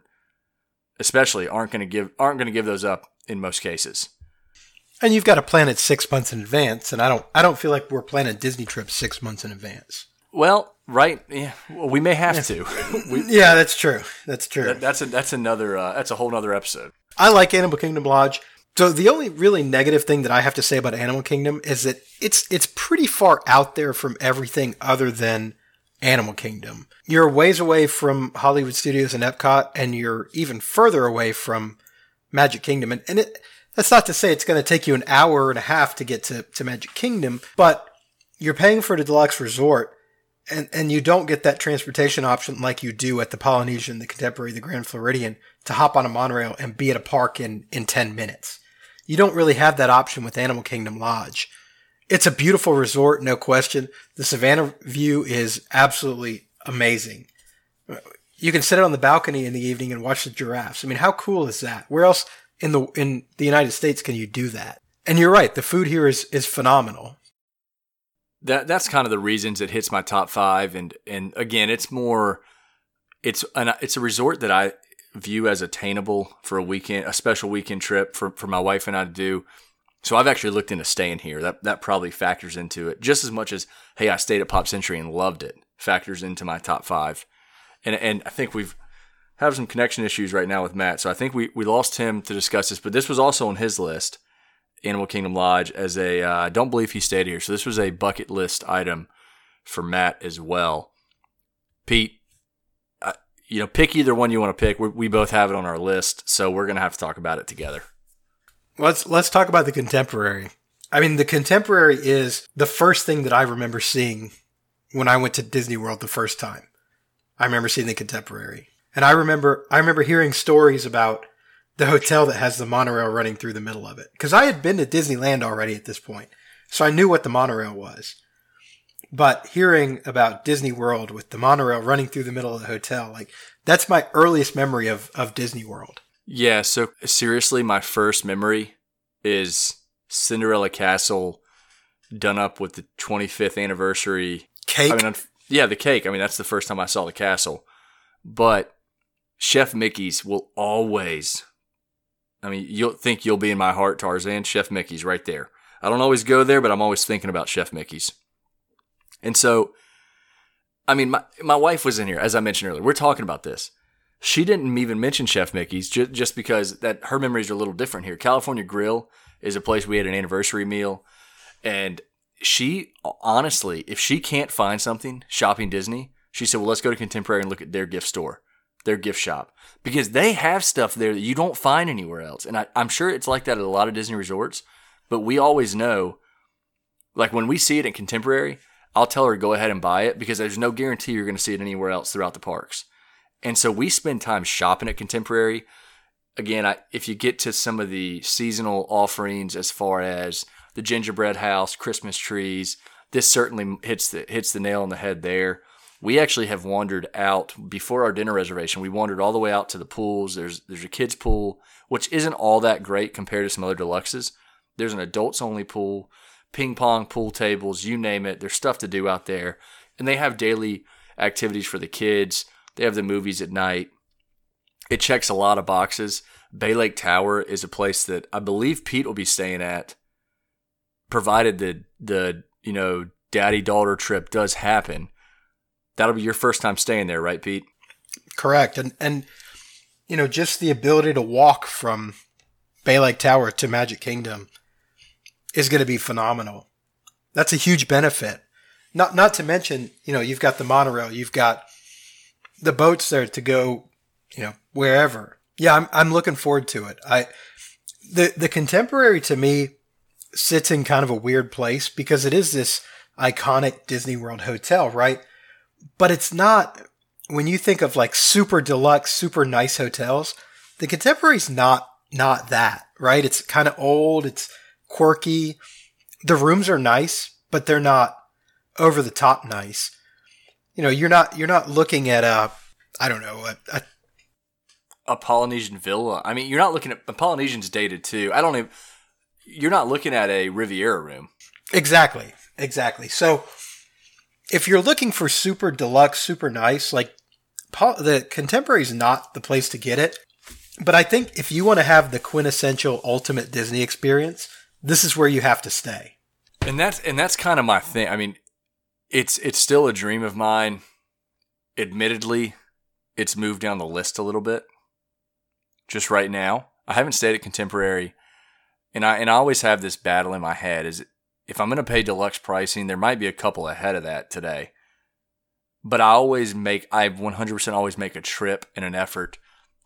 especially, aren't going to give aren't going to give those up in most cases. And you've got to plan it six months in advance, and I don't I don't feel like we're planning Disney trips six months in advance. Well, right, yeah, well, we may have to. we, Yeah, that's true. That's true. that, that's a that's another uh, that's a whole other episode. I like Animal Kingdom Lodge. So the only really negative thing that I have to say about Animal Kingdom is that it's it's pretty far out there from everything other than Animal Kingdom. You're ways away from Hollywood Studios and Epcot, and you're even further away from Magic Kingdom. And, and it, that's not to say it's going to take you an hour and a half to get to, to Magic Kingdom, but you're paying for the deluxe resort, and, and you don't get that transportation option like you do at the Polynesian, the Contemporary, the Grand Floridian to hop on a monorail and be at a park in, in 10 minutes. You don't really have that option with Animal Kingdom Lodge. It's a beautiful resort, no question. The Savannah view is absolutely amazing. you can sit on the balcony in the evening and watch the giraffes. I mean, how cool is that? Where else in the in the United States can you do that? And you're right, the food here is is phenomenal. That that's kind of the reasons it hits my top five, and and again, it's more, it's an it's a resort that I view as attainable for a weekend, a special weekend trip for for my wife and I to do. So I've actually looked into staying here. That that probably factors into it just as much as hey, I stayed at Pop Century and loved it. Factors into my top five, and and I think we've have some connection issues right now with Matt. So I think we we lost him to discuss this, but this was also on his list. Animal Kingdom Lodge as a. Uh, I don't believe he stayed here, so this was a bucket list item for Matt as well. Pete, uh, you know, pick either one you want to pick. we we both have it on our list, so we're gonna have to talk about it together. Let's let's talk about the contemporary. I mean, the contemporary is the first thing that I remember seeing when I went to Disney World the first time. I remember seeing the contemporary. And I remember I remember hearing stories about the hotel that has the monorail running through the middle of it. Because I had been to Disneyland already at this point, so I knew what the monorail was. But hearing about Disney World with the monorail running through the middle of the hotel, like that's my earliest memory of, of Disney World. Yeah, so seriously, my first memory is Cinderella Castle done up with the 25th anniversary cake. I mean, yeah, the cake. I mean, that's the first time I saw the castle. But Chef Mickey's will always I mean, you'll think you'll be in my heart, Tarzan. Chef Mickey's right there. I don't always go there, but I'm always thinking about Chef Mickey's. And so, I mean, my, my wife was in here, as I mentioned earlier. We're talking about this. She didn't even mention Chef Mickey's just, just because that her memories are a little different here. California Grill is a place we had an anniversary meal. And she, honestly, if she can't find something shopping Disney, she said, well, let's go to Contemporary and look at their gift store their gift shop because they have stuff there that you don't find anywhere else. And I, I'm sure it's like that at a lot of Disney resorts, but we always know, like when we see it in Contemporary, I'll tell her go ahead and buy it because there's no guarantee you're going to see it anywhere else throughout the parks. And so we spend time shopping at Contemporary. Again, I, if you get to some of the seasonal offerings as far as the gingerbread house, Christmas trees, this certainly hits the hits the nail on the head there we actually have wandered out before our dinner reservation. We wandered all the way out to the pools. There's there's a kids pool, which isn't all that great compared to some other deluxes. There's an adults only pool, ping pong pool tables, you name it. There's stuff to do out there, and they have daily activities for the kids. They have the movies at night. It checks a lot of boxes. Bay Lake Tower is a place that I believe Pete will be staying at, provided the the you know daddy daughter trip does happen that'll be your first time staying there, right, Pete? Correct. And and you know, just the ability to walk from Bay Lake Tower to Magic Kingdom is going to be phenomenal. That's a huge benefit. Not not to mention, you know, you've got the monorail, you've got the boats there to go, you know, wherever. Yeah, I'm I'm looking forward to it. I the the contemporary to me sits in kind of a weird place because it is this iconic Disney World hotel, right? But it's not when you think of like super deluxe, super nice hotels, the contemporary's not not that, right? It's kind of old, it's quirky. The rooms are nice, but they're not over the top nice. You know, you're not you're not looking at a I don't know, a, a a Polynesian villa. I mean, you're not looking at a Polynesian's dated too. I don't even you're not looking at a Riviera room. Exactly. Exactly. So if you're looking for super deluxe, super nice, like the contemporary is not the place to get it. But I think if you want to have the quintessential ultimate Disney experience, this is where you have to stay. And that's and that's kind of my thing. I mean, it's it's still a dream of mine. Admittedly, it's moved down the list a little bit. Just right now, I haven't stayed at Contemporary, and I and I always have this battle in my head: is if I'm going to pay deluxe pricing, there might be a couple ahead of that today. But I always make, I 100% always make a trip and an effort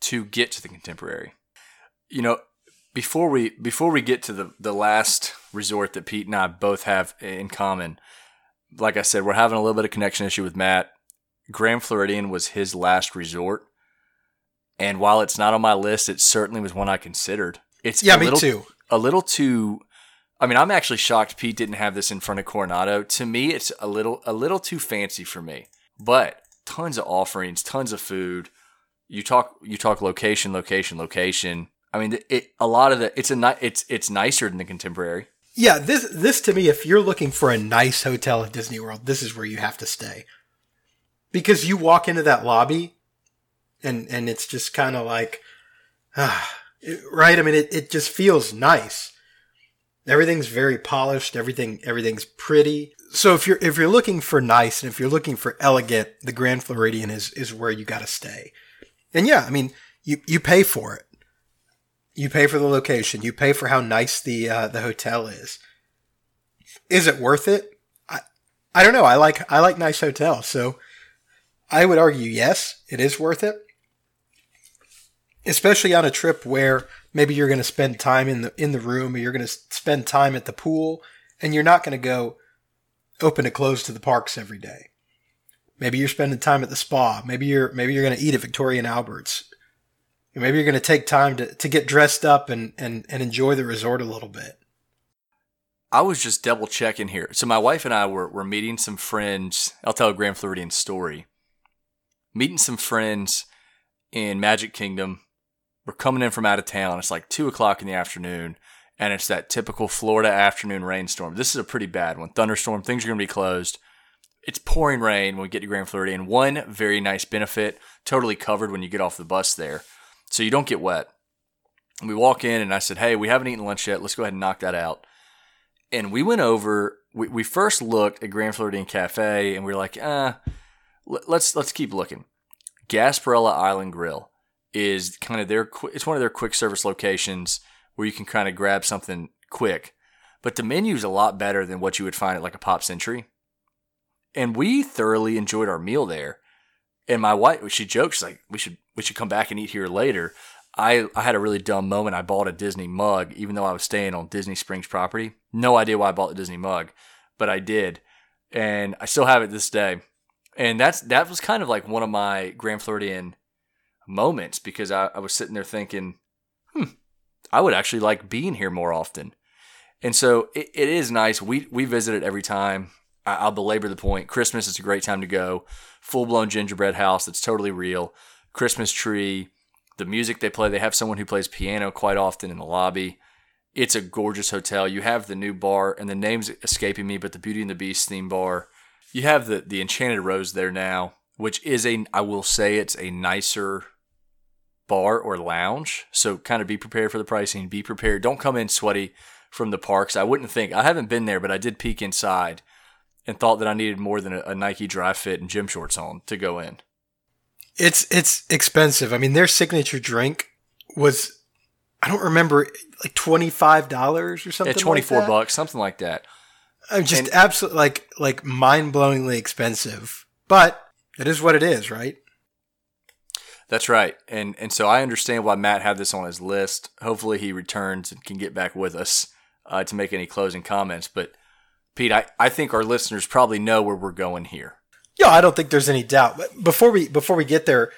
to get to the contemporary. You know, before we before we get to the the last resort that Pete and I both have in common, like I said, we're having a little bit of connection issue with Matt. Grand Floridian was his last resort, and while it's not on my list, it certainly was one I considered. It's yeah, me little, too. A little too I mean, I'm actually shocked Pete didn't have this in front of Coronado. To me, it's a little a little too fancy for me. But tons of offerings, tons of food. You talk you talk location, location, location. I mean, it a lot of the it's a it's it's nicer than the contemporary. Yeah, this this to me, if you're looking for a nice hotel at Disney World, this is where you have to stay. Because you walk into that lobby and and it's just kind of like ah, right? I mean it, it just feels nice. Everything's very polished, everything everything's pretty. So if you're if you're looking for nice and if you're looking for elegant, the Grand Floridian is is where you got to stay. And yeah, I mean, you you pay for it. You pay for the location. You pay for how nice the uh, the hotel is. Is it worth it? I I don't know. I like I like nice hotels, so I would argue yes, it is worth it. Especially on a trip where maybe you're going to spend time in the in the room, or you're going to spend time at the pool, and you're not going to go open to close to the parks every day. Maybe you're spending time at the spa. Maybe you're maybe you're going to eat at Victoria and Albert's. Maybe you're going to take time to, to get dressed up and, and, and enjoy the resort a little bit. I was just double checking here. So my wife and I were, were meeting some friends. I'll tell a Grand Floridian story. Meeting some friends in Magic Kingdom. We're coming in from out of town. It's like two o'clock in the afternoon, and it's that typical Florida afternoon rainstorm. This is a pretty bad one. Thunderstorm. Things are going to be closed. It's pouring rain when we get to Grand Floridian. One very nice benefit: totally covered when you get off the bus there, so you don't get wet. And we walk in, and I said, "Hey, we haven't eaten lunch yet. Let's go ahead and knock that out." and we went over. We, we first looked at Grand Floridian Cafe, and we were like, ah, let's let's keep looking. Gasparilla Island Grill is kind of their. It's one of their quick service locations where you can kind of grab something quick, but the menu is a lot better than what you would find at like a Pop Century. And we thoroughly enjoyed our meal there. And my wife, she jokes like, we should we should come back and eat here later. I, I had a really dumb moment. I bought a Disney mug, even though I was staying on Disney Springs property. No idea why I bought the Disney mug, but I did, and I still have it this day. And that's that was kind of like one of my Grand Floridian moments because I, I was sitting there thinking, hmm, I would actually like being here more often. And so it, it is nice. We we visit it every time. I, I'll belabor the point. Christmas is a great time to go. Full blown gingerbread house that's totally real. Christmas tree the music they play. They have someone who plays piano quite often in the lobby. It's a gorgeous hotel. You have the new bar, and the name's escaping me, but the Beauty and the Beast theme bar. You have the the Enchanted Rose there now, which is a I will say it's a nicer bar or lounge. So kind of be prepared for the pricing. Be prepared. Don't come in sweaty from the parks. I wouldn't think. I haven't been there, but I did peek inside and thought that I needed more than a, a Nike dry fit and gym shorts on to go in. It's it's expensive. I mean, their signature drink was I don't remember like twenty five dollars or something. At twenty four like bucks, something like that. I'm just And- absolutely like like mind blowingly expensive, but it is what it is, right? That's right. And and so I understand why Matt had this on his list. Hopefully he returns and can get back with us uh, to make any closing comments. But Pete, I, I think our listeners probably know where we're going here. Yeah, I don't think there's any doubt. But before we before we get there,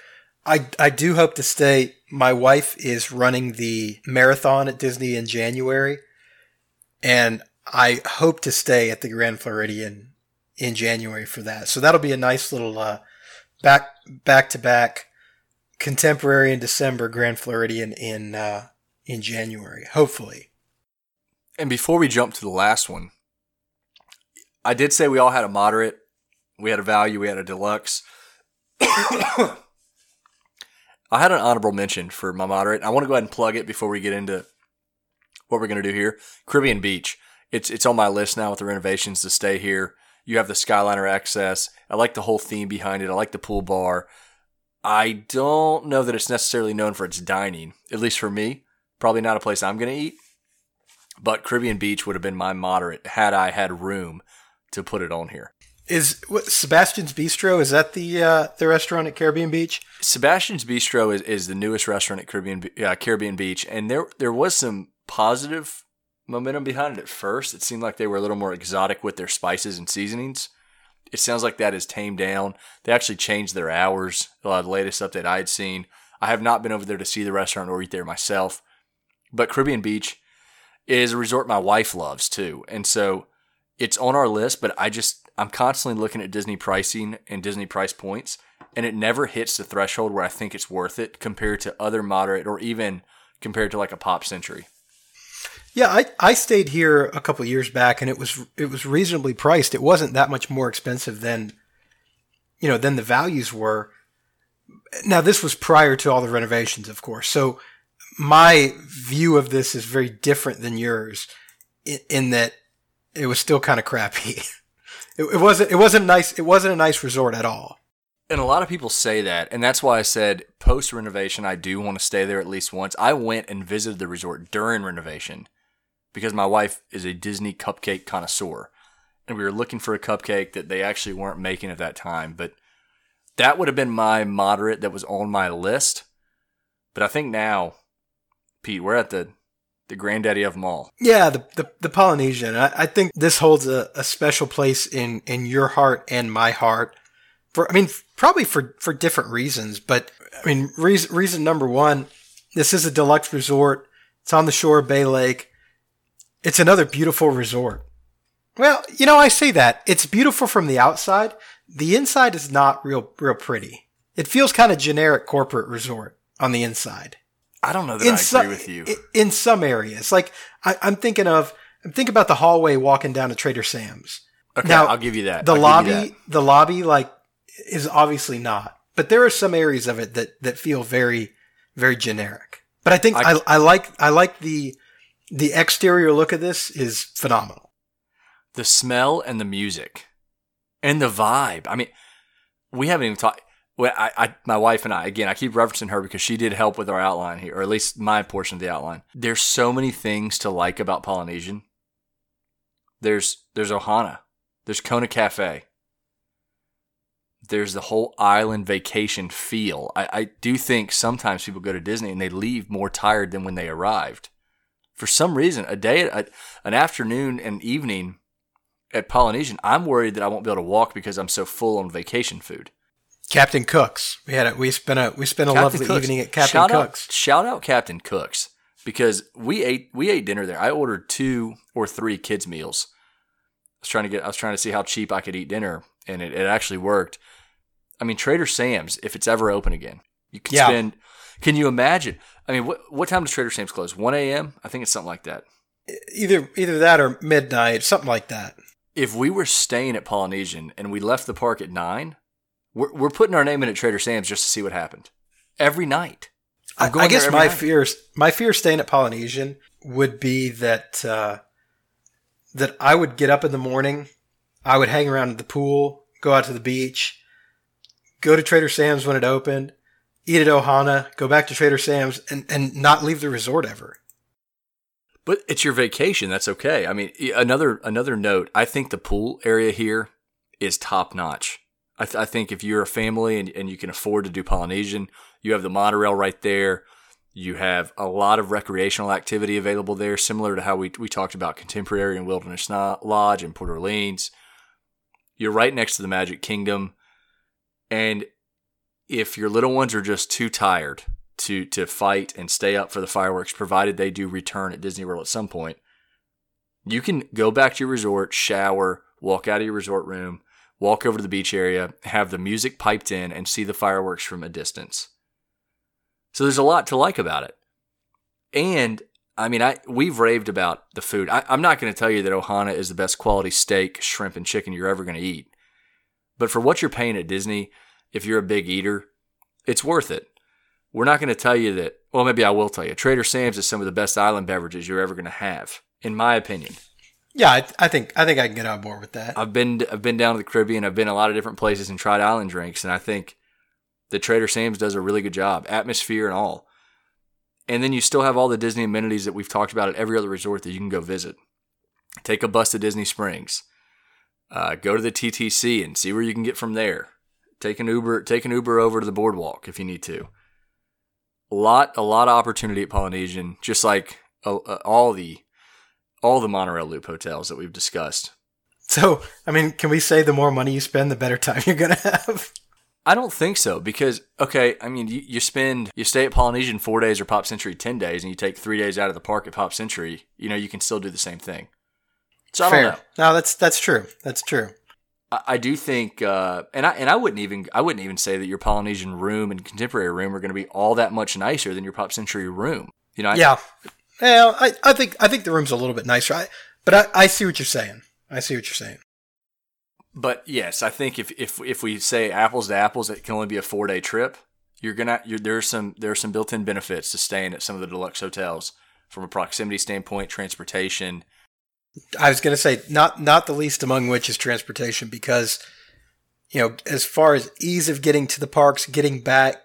I I do hope to stay. My wife is running the marathon at Disney in January, and I hope to stay at the Grand Floridian in January for that. So that'll be a nice little uh, back back to back contemporary in December, Grand Floridian in uh, in January. Hopefully, And before we jump to the last one, I did say we all had a moderate, we had a value, we had a deluxe. I had an honorable mention for my moderate. I want to go ahead and plug it before we get into what we're going to do here. Caribbean Beach. It's it's on my list now with the renovations to stay here. You have the Skyliner access. I like the whole theme behind it. I like the pool bar. I don't know that it's necessarily known for its dining, at least for me. Probably not a place I'm going to eat. But Caribbean Beach would have been my moderate had I had room to put it on here. is what, Sebastian's Bistro is that the uh, the restaurant at Caribbean Beach? Sebastian's Bistro is, is the newest restaurant at Caribbean uh, Caribbean Beach, and there there was some positive momentum behind it at first. It seemed like they were a little more exotic with their spices and seasonings. It sounds like that has tamed down. They actually changed their hours. Uh, the latest update I had seen. I have not been over there to see the restaurant or eat there myself, but Caribbean Beach is a resort my wife loves too, and so it's on our list. But I just I'm constantly looking at Disney pricing and Disney price points, and it never hits the threshold where I think it's worth it compared to other moderate or even compared to like a Pop Century. Yeah, I, I stayed here a couple years back and it was it was reasonably priced. It wasn't that much more expensive than you know, than the values were. Now this was prior to all the renovations, of course. So my view of this is very different than yours in, in that it was still kind of crappy. it, it wasn't it wasn't nice it wasn't a nice resort at all. And a lot of people say that, and that's why I said post renovation, I do want to stay there at least once. I went and visited the resort during renovation because my wife is a Disney cupcake connoisseur, and we were looking for a cupcake that they actually weren't making at that time. But that would have been my moderate that was on my list. But I think now, Pete, we're at the the granddaddy of them all. Yeah, the the, the Polynesian. I, I think this holds a, a special place in in your heart and my heart. For I mean, probably for for different reasons, but I mean, reason reason number one, this is a deluxe resort. It's on the shore of Bay Lake. It's another beautiful resort. Well, you know, I say that it's beautiful from the outside. The inside is not real real pretty. It feels kind of generic corporate resort on the inside. I don't know that I agree with you. In some areas, like I, I'm thinking of, I'm thinking about the hallway walking down to Trader Sam's. okay, now, I'll give you that. The I'll lobby, that. the lobby, like is obviously not, but there are some areas of it that that feel very, very generic. But I think I, I- I, like I like the the exterior look of this is phenomenal. the smell and the music and the vibe. I mean, we haven't even talked. Well, I, I, my wife and I, again, I keep referencing her because she did help with our outline here, or at least my portion of the outline. There's so many things to like about Polynesian. There's, there's Ohana. There's Kona Cafe. There's the whole island vacation feel. I, I do think sometimes people go to Disney and they leave more tired than when they arrived. For some reason, a day, a, an afternoon and evening at Polynesian, I'm worried that I won't be able to walk because I'm so full on vacation food. Captain Cook's. We had a, we spent a we spent a Captain lovely Cook's. evening at Captain shout Cook's. Out, shout out Captain Cook's because we ate we ate dinner there. I ordered two or three kids meals. I was trying to get I was trying to see how cheap I could eat dinner, and it, it actually worked. I mean Trader Sam's, if it's ever open again, you can Yeah. spend. Can you imagine? I mean, what what time does Trader Sam's close? One a.m. I think it's something like that. Either either that or midnight, something like that. If we were staying at Polynesian and we left the park at nine, we're, we're putting our name in at Trader Sam's just to see what happened every night. I'm going I guess my night. fear, my fear staying at Polynesian would be that uh, that I would get up in the morning, I would hang around at the pool, go out to the beach, go to Trader Sam's when it opened, eat at Ohana, go back to Trader Sam's, and, and not leave the resort ever. But it's your vacation. That's okay. I mean, another another note. I think the pool area here is top notch. I, th- I think if you're a family and, and you can afford to do Polynesian, you have the monorail right there. You have a lot of recreational activity available there, similar to how we we talked about Contemporary and Wilderness Lodge and Port Orleans. You're right next to the Magic Kingdom, and if your little ones are just too tired to to fight and stay up for the fireworks, provided they do return at Disney World at some point, you can go back to your resort, shower, walk out of your resort room, walk over to the beach area, have the music piped in, and see the fireworks from a distance. So there's a lot to like about it. And I mean, I we've raved about the food. I, I'm not going to tell you that Ohana is the best quality steak, shrimp, and chicken you're ever going to eat. But for what you're paying at Disney, if you're a big eater, it's worth it. We're not going to tell you that. Well, maybe I will tell you. Trader Sam's is some of the best island beverages you're ever going to have, in my opinion. Yeah, I, I think I think I can get on board with that. I've been I've been down to the Caribbean. I've been a lot of different places and tried island drinks, and I think the Trader Sam's does a really good job, atmosphere and all. And then you still have all the Disney amenities that we've talked about at every other resort that you can go visit. Take a bus to Disney Springs. Uh, go to the TTC and see where you can get from there. Take an Uber. Take an Uber over to the boardwalk if you need to. A lot, a lot of opportunity at Polynesian, just like uh, uh, all the all the monorail loop hotels that we've discussed. So, I mean, can we say the more money you spend, the better time you're gonna have? I don't think so because okay, I mean you, you spend you stay at Polynesian four days or Pop Century ten days, and you take three days out of the park at Pop Century. You know you can still do the same thing. So I don't know. No, that's that's true. That's true. I, do think, uh, and I and I wouldn't even I wouldn't even say that your Polynesian room and contemporary room are going to be all that much nicer than your Pop Century room. You know, I, yeah. Well, I, I think I think the room's a little bit nicer. I, but I, I see what you're saying. I see what you're saying. But yes, I think if if if we say apples to apples, it can only be a four day trip. You're gonna you're, there's some there's some built in benefits to staying at some of the deluxe hotels from a proximity standpoint, transportation. I was gonna say not not the least among which is transportation because you know as far as ease of getting to the parks, getting back,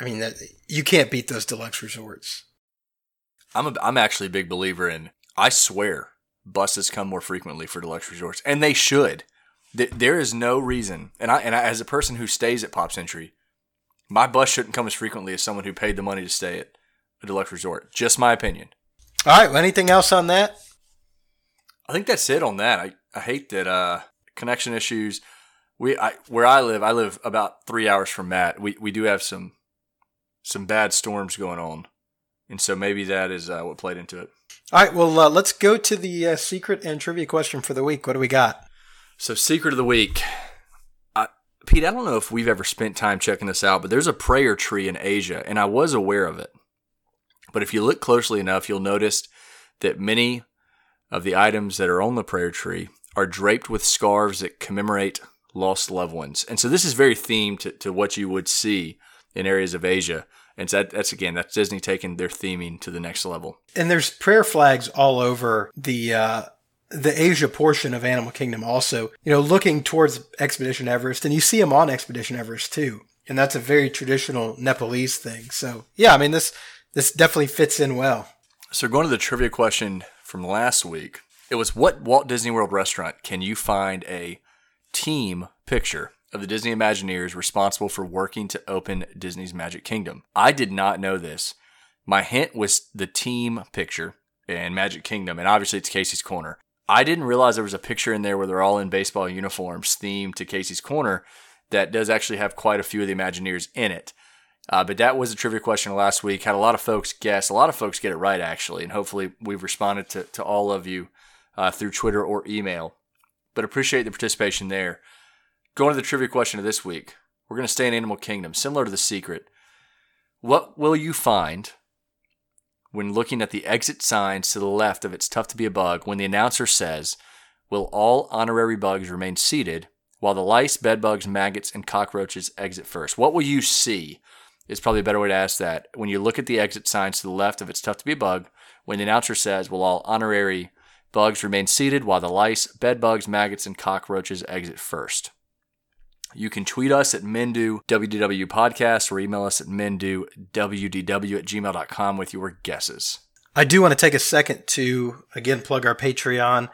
I mean that, you can't beat those deluxe resorts. I'm a, I'm actually a big believer in. I swear, buses come more frequently for deluxe resorts, and they should. There is no reason, and I and I, as a person who stays at Pop Century, my bus shouldn't come as frequently as someone who paid the money to stay at a deluxe resort. Just my opinion. All right. Well, anything else on that? I think that's it on that. I, I hate that uh, connection issues. We I, where I live, I live about three hours from Matt. We we do have some some bad storms going on, and so maybe that is uh, what played into it. All right. Well, uh, let's go to the uh, secret and trivia question for the week. What do we got? So, secret of the week. I, Pete, I don't know if we've ever spent time checking this out, but there's a prayer tree in Asia, and I was aware of it. But if you look closely enough, you'll notice that many of the items that are on the prayer tree are draped with scarves that commemorate lost loved ones. And so this is very themed to, to what you would see in areas of Asia. And so that, that's again, that's Disney taking their theming to the next level. And there's prayer flags all over the uh, the Asia portion of Animal Kingdom also, you know, looking towards Expedition Everest, and you see them on Expedition Everest too. And that's a very traditional Nepalese thing. So yeah, I mean this this definitely fits in well. So going to the trivia question from last week, it was what Walt Disney World restaurant can you find a team picture of the Disney Imagineers responsible for working to open Disney's Magic Kingdom? I did not know this. My hint was the team picture in Magic Kingdom, and obviously it's Casey's Corner. I didn't realize there was a picture in there where they're all in baseball uniforms themed to Casey's Corner that does actually have quite a few of the Imagineers in it. Uh, but that was a trivia question last week. Had a lot of folks guess. A lot of folks get it right, actually. And hopefully we've responded to, to all of you uh, through Twitter or email. But appreciate the participation there. Going to the trivia question of this week. We're going to stay in Animal Kingdom, similar to The Secret. What will you find when looking at the exit signs to the left of It's Tough to Be a Bug when the announcer says, Will all honorary bugs remain seated while the lice, bedbugs, maggots, and cockroaches exit first? What will you see? Is probably a better way to ask that. When you look at the exit signs to the left of It's Tough to Be a Bug, when the announcer says, Will all honorary bugs remain seated while the lice, bedbugs, maggots, and cockroaches exit first? You can tweet us at MenDo WDW Podcast or email us at MenDoWDW at gmail.com with your guesses. I do want to take a second to again plug our Patreon,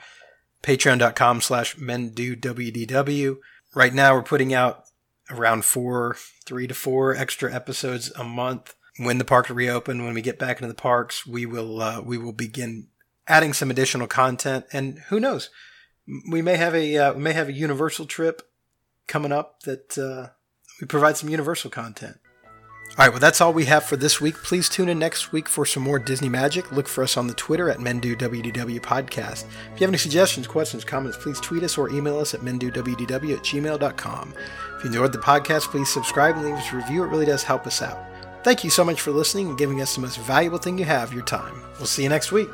patreon.com slash MenDoWDW. Right now we're putting out around four, three to four extra episodes a month. When the park reopen, when we get back into the parks, we will uh, we will begin adding some additional content, and who knows, we may have a uh, we may have a Universal trip coming up that uh, we provide some Universal content. All right, well, that's all we have for this week. Please tune in next week for some more Disney magic. Look for us on the Twitter at MenDoWDW Podcast. If you have any suggestions, questions, comments, please tweet us or email us at MenDoWDW at gmail.com. If you enjoyed the podcast, please subscribe and leave us a review. It really does help us out. Thank you so much for listening and giving us the most valuable thing you have, your time. We'll see you next week.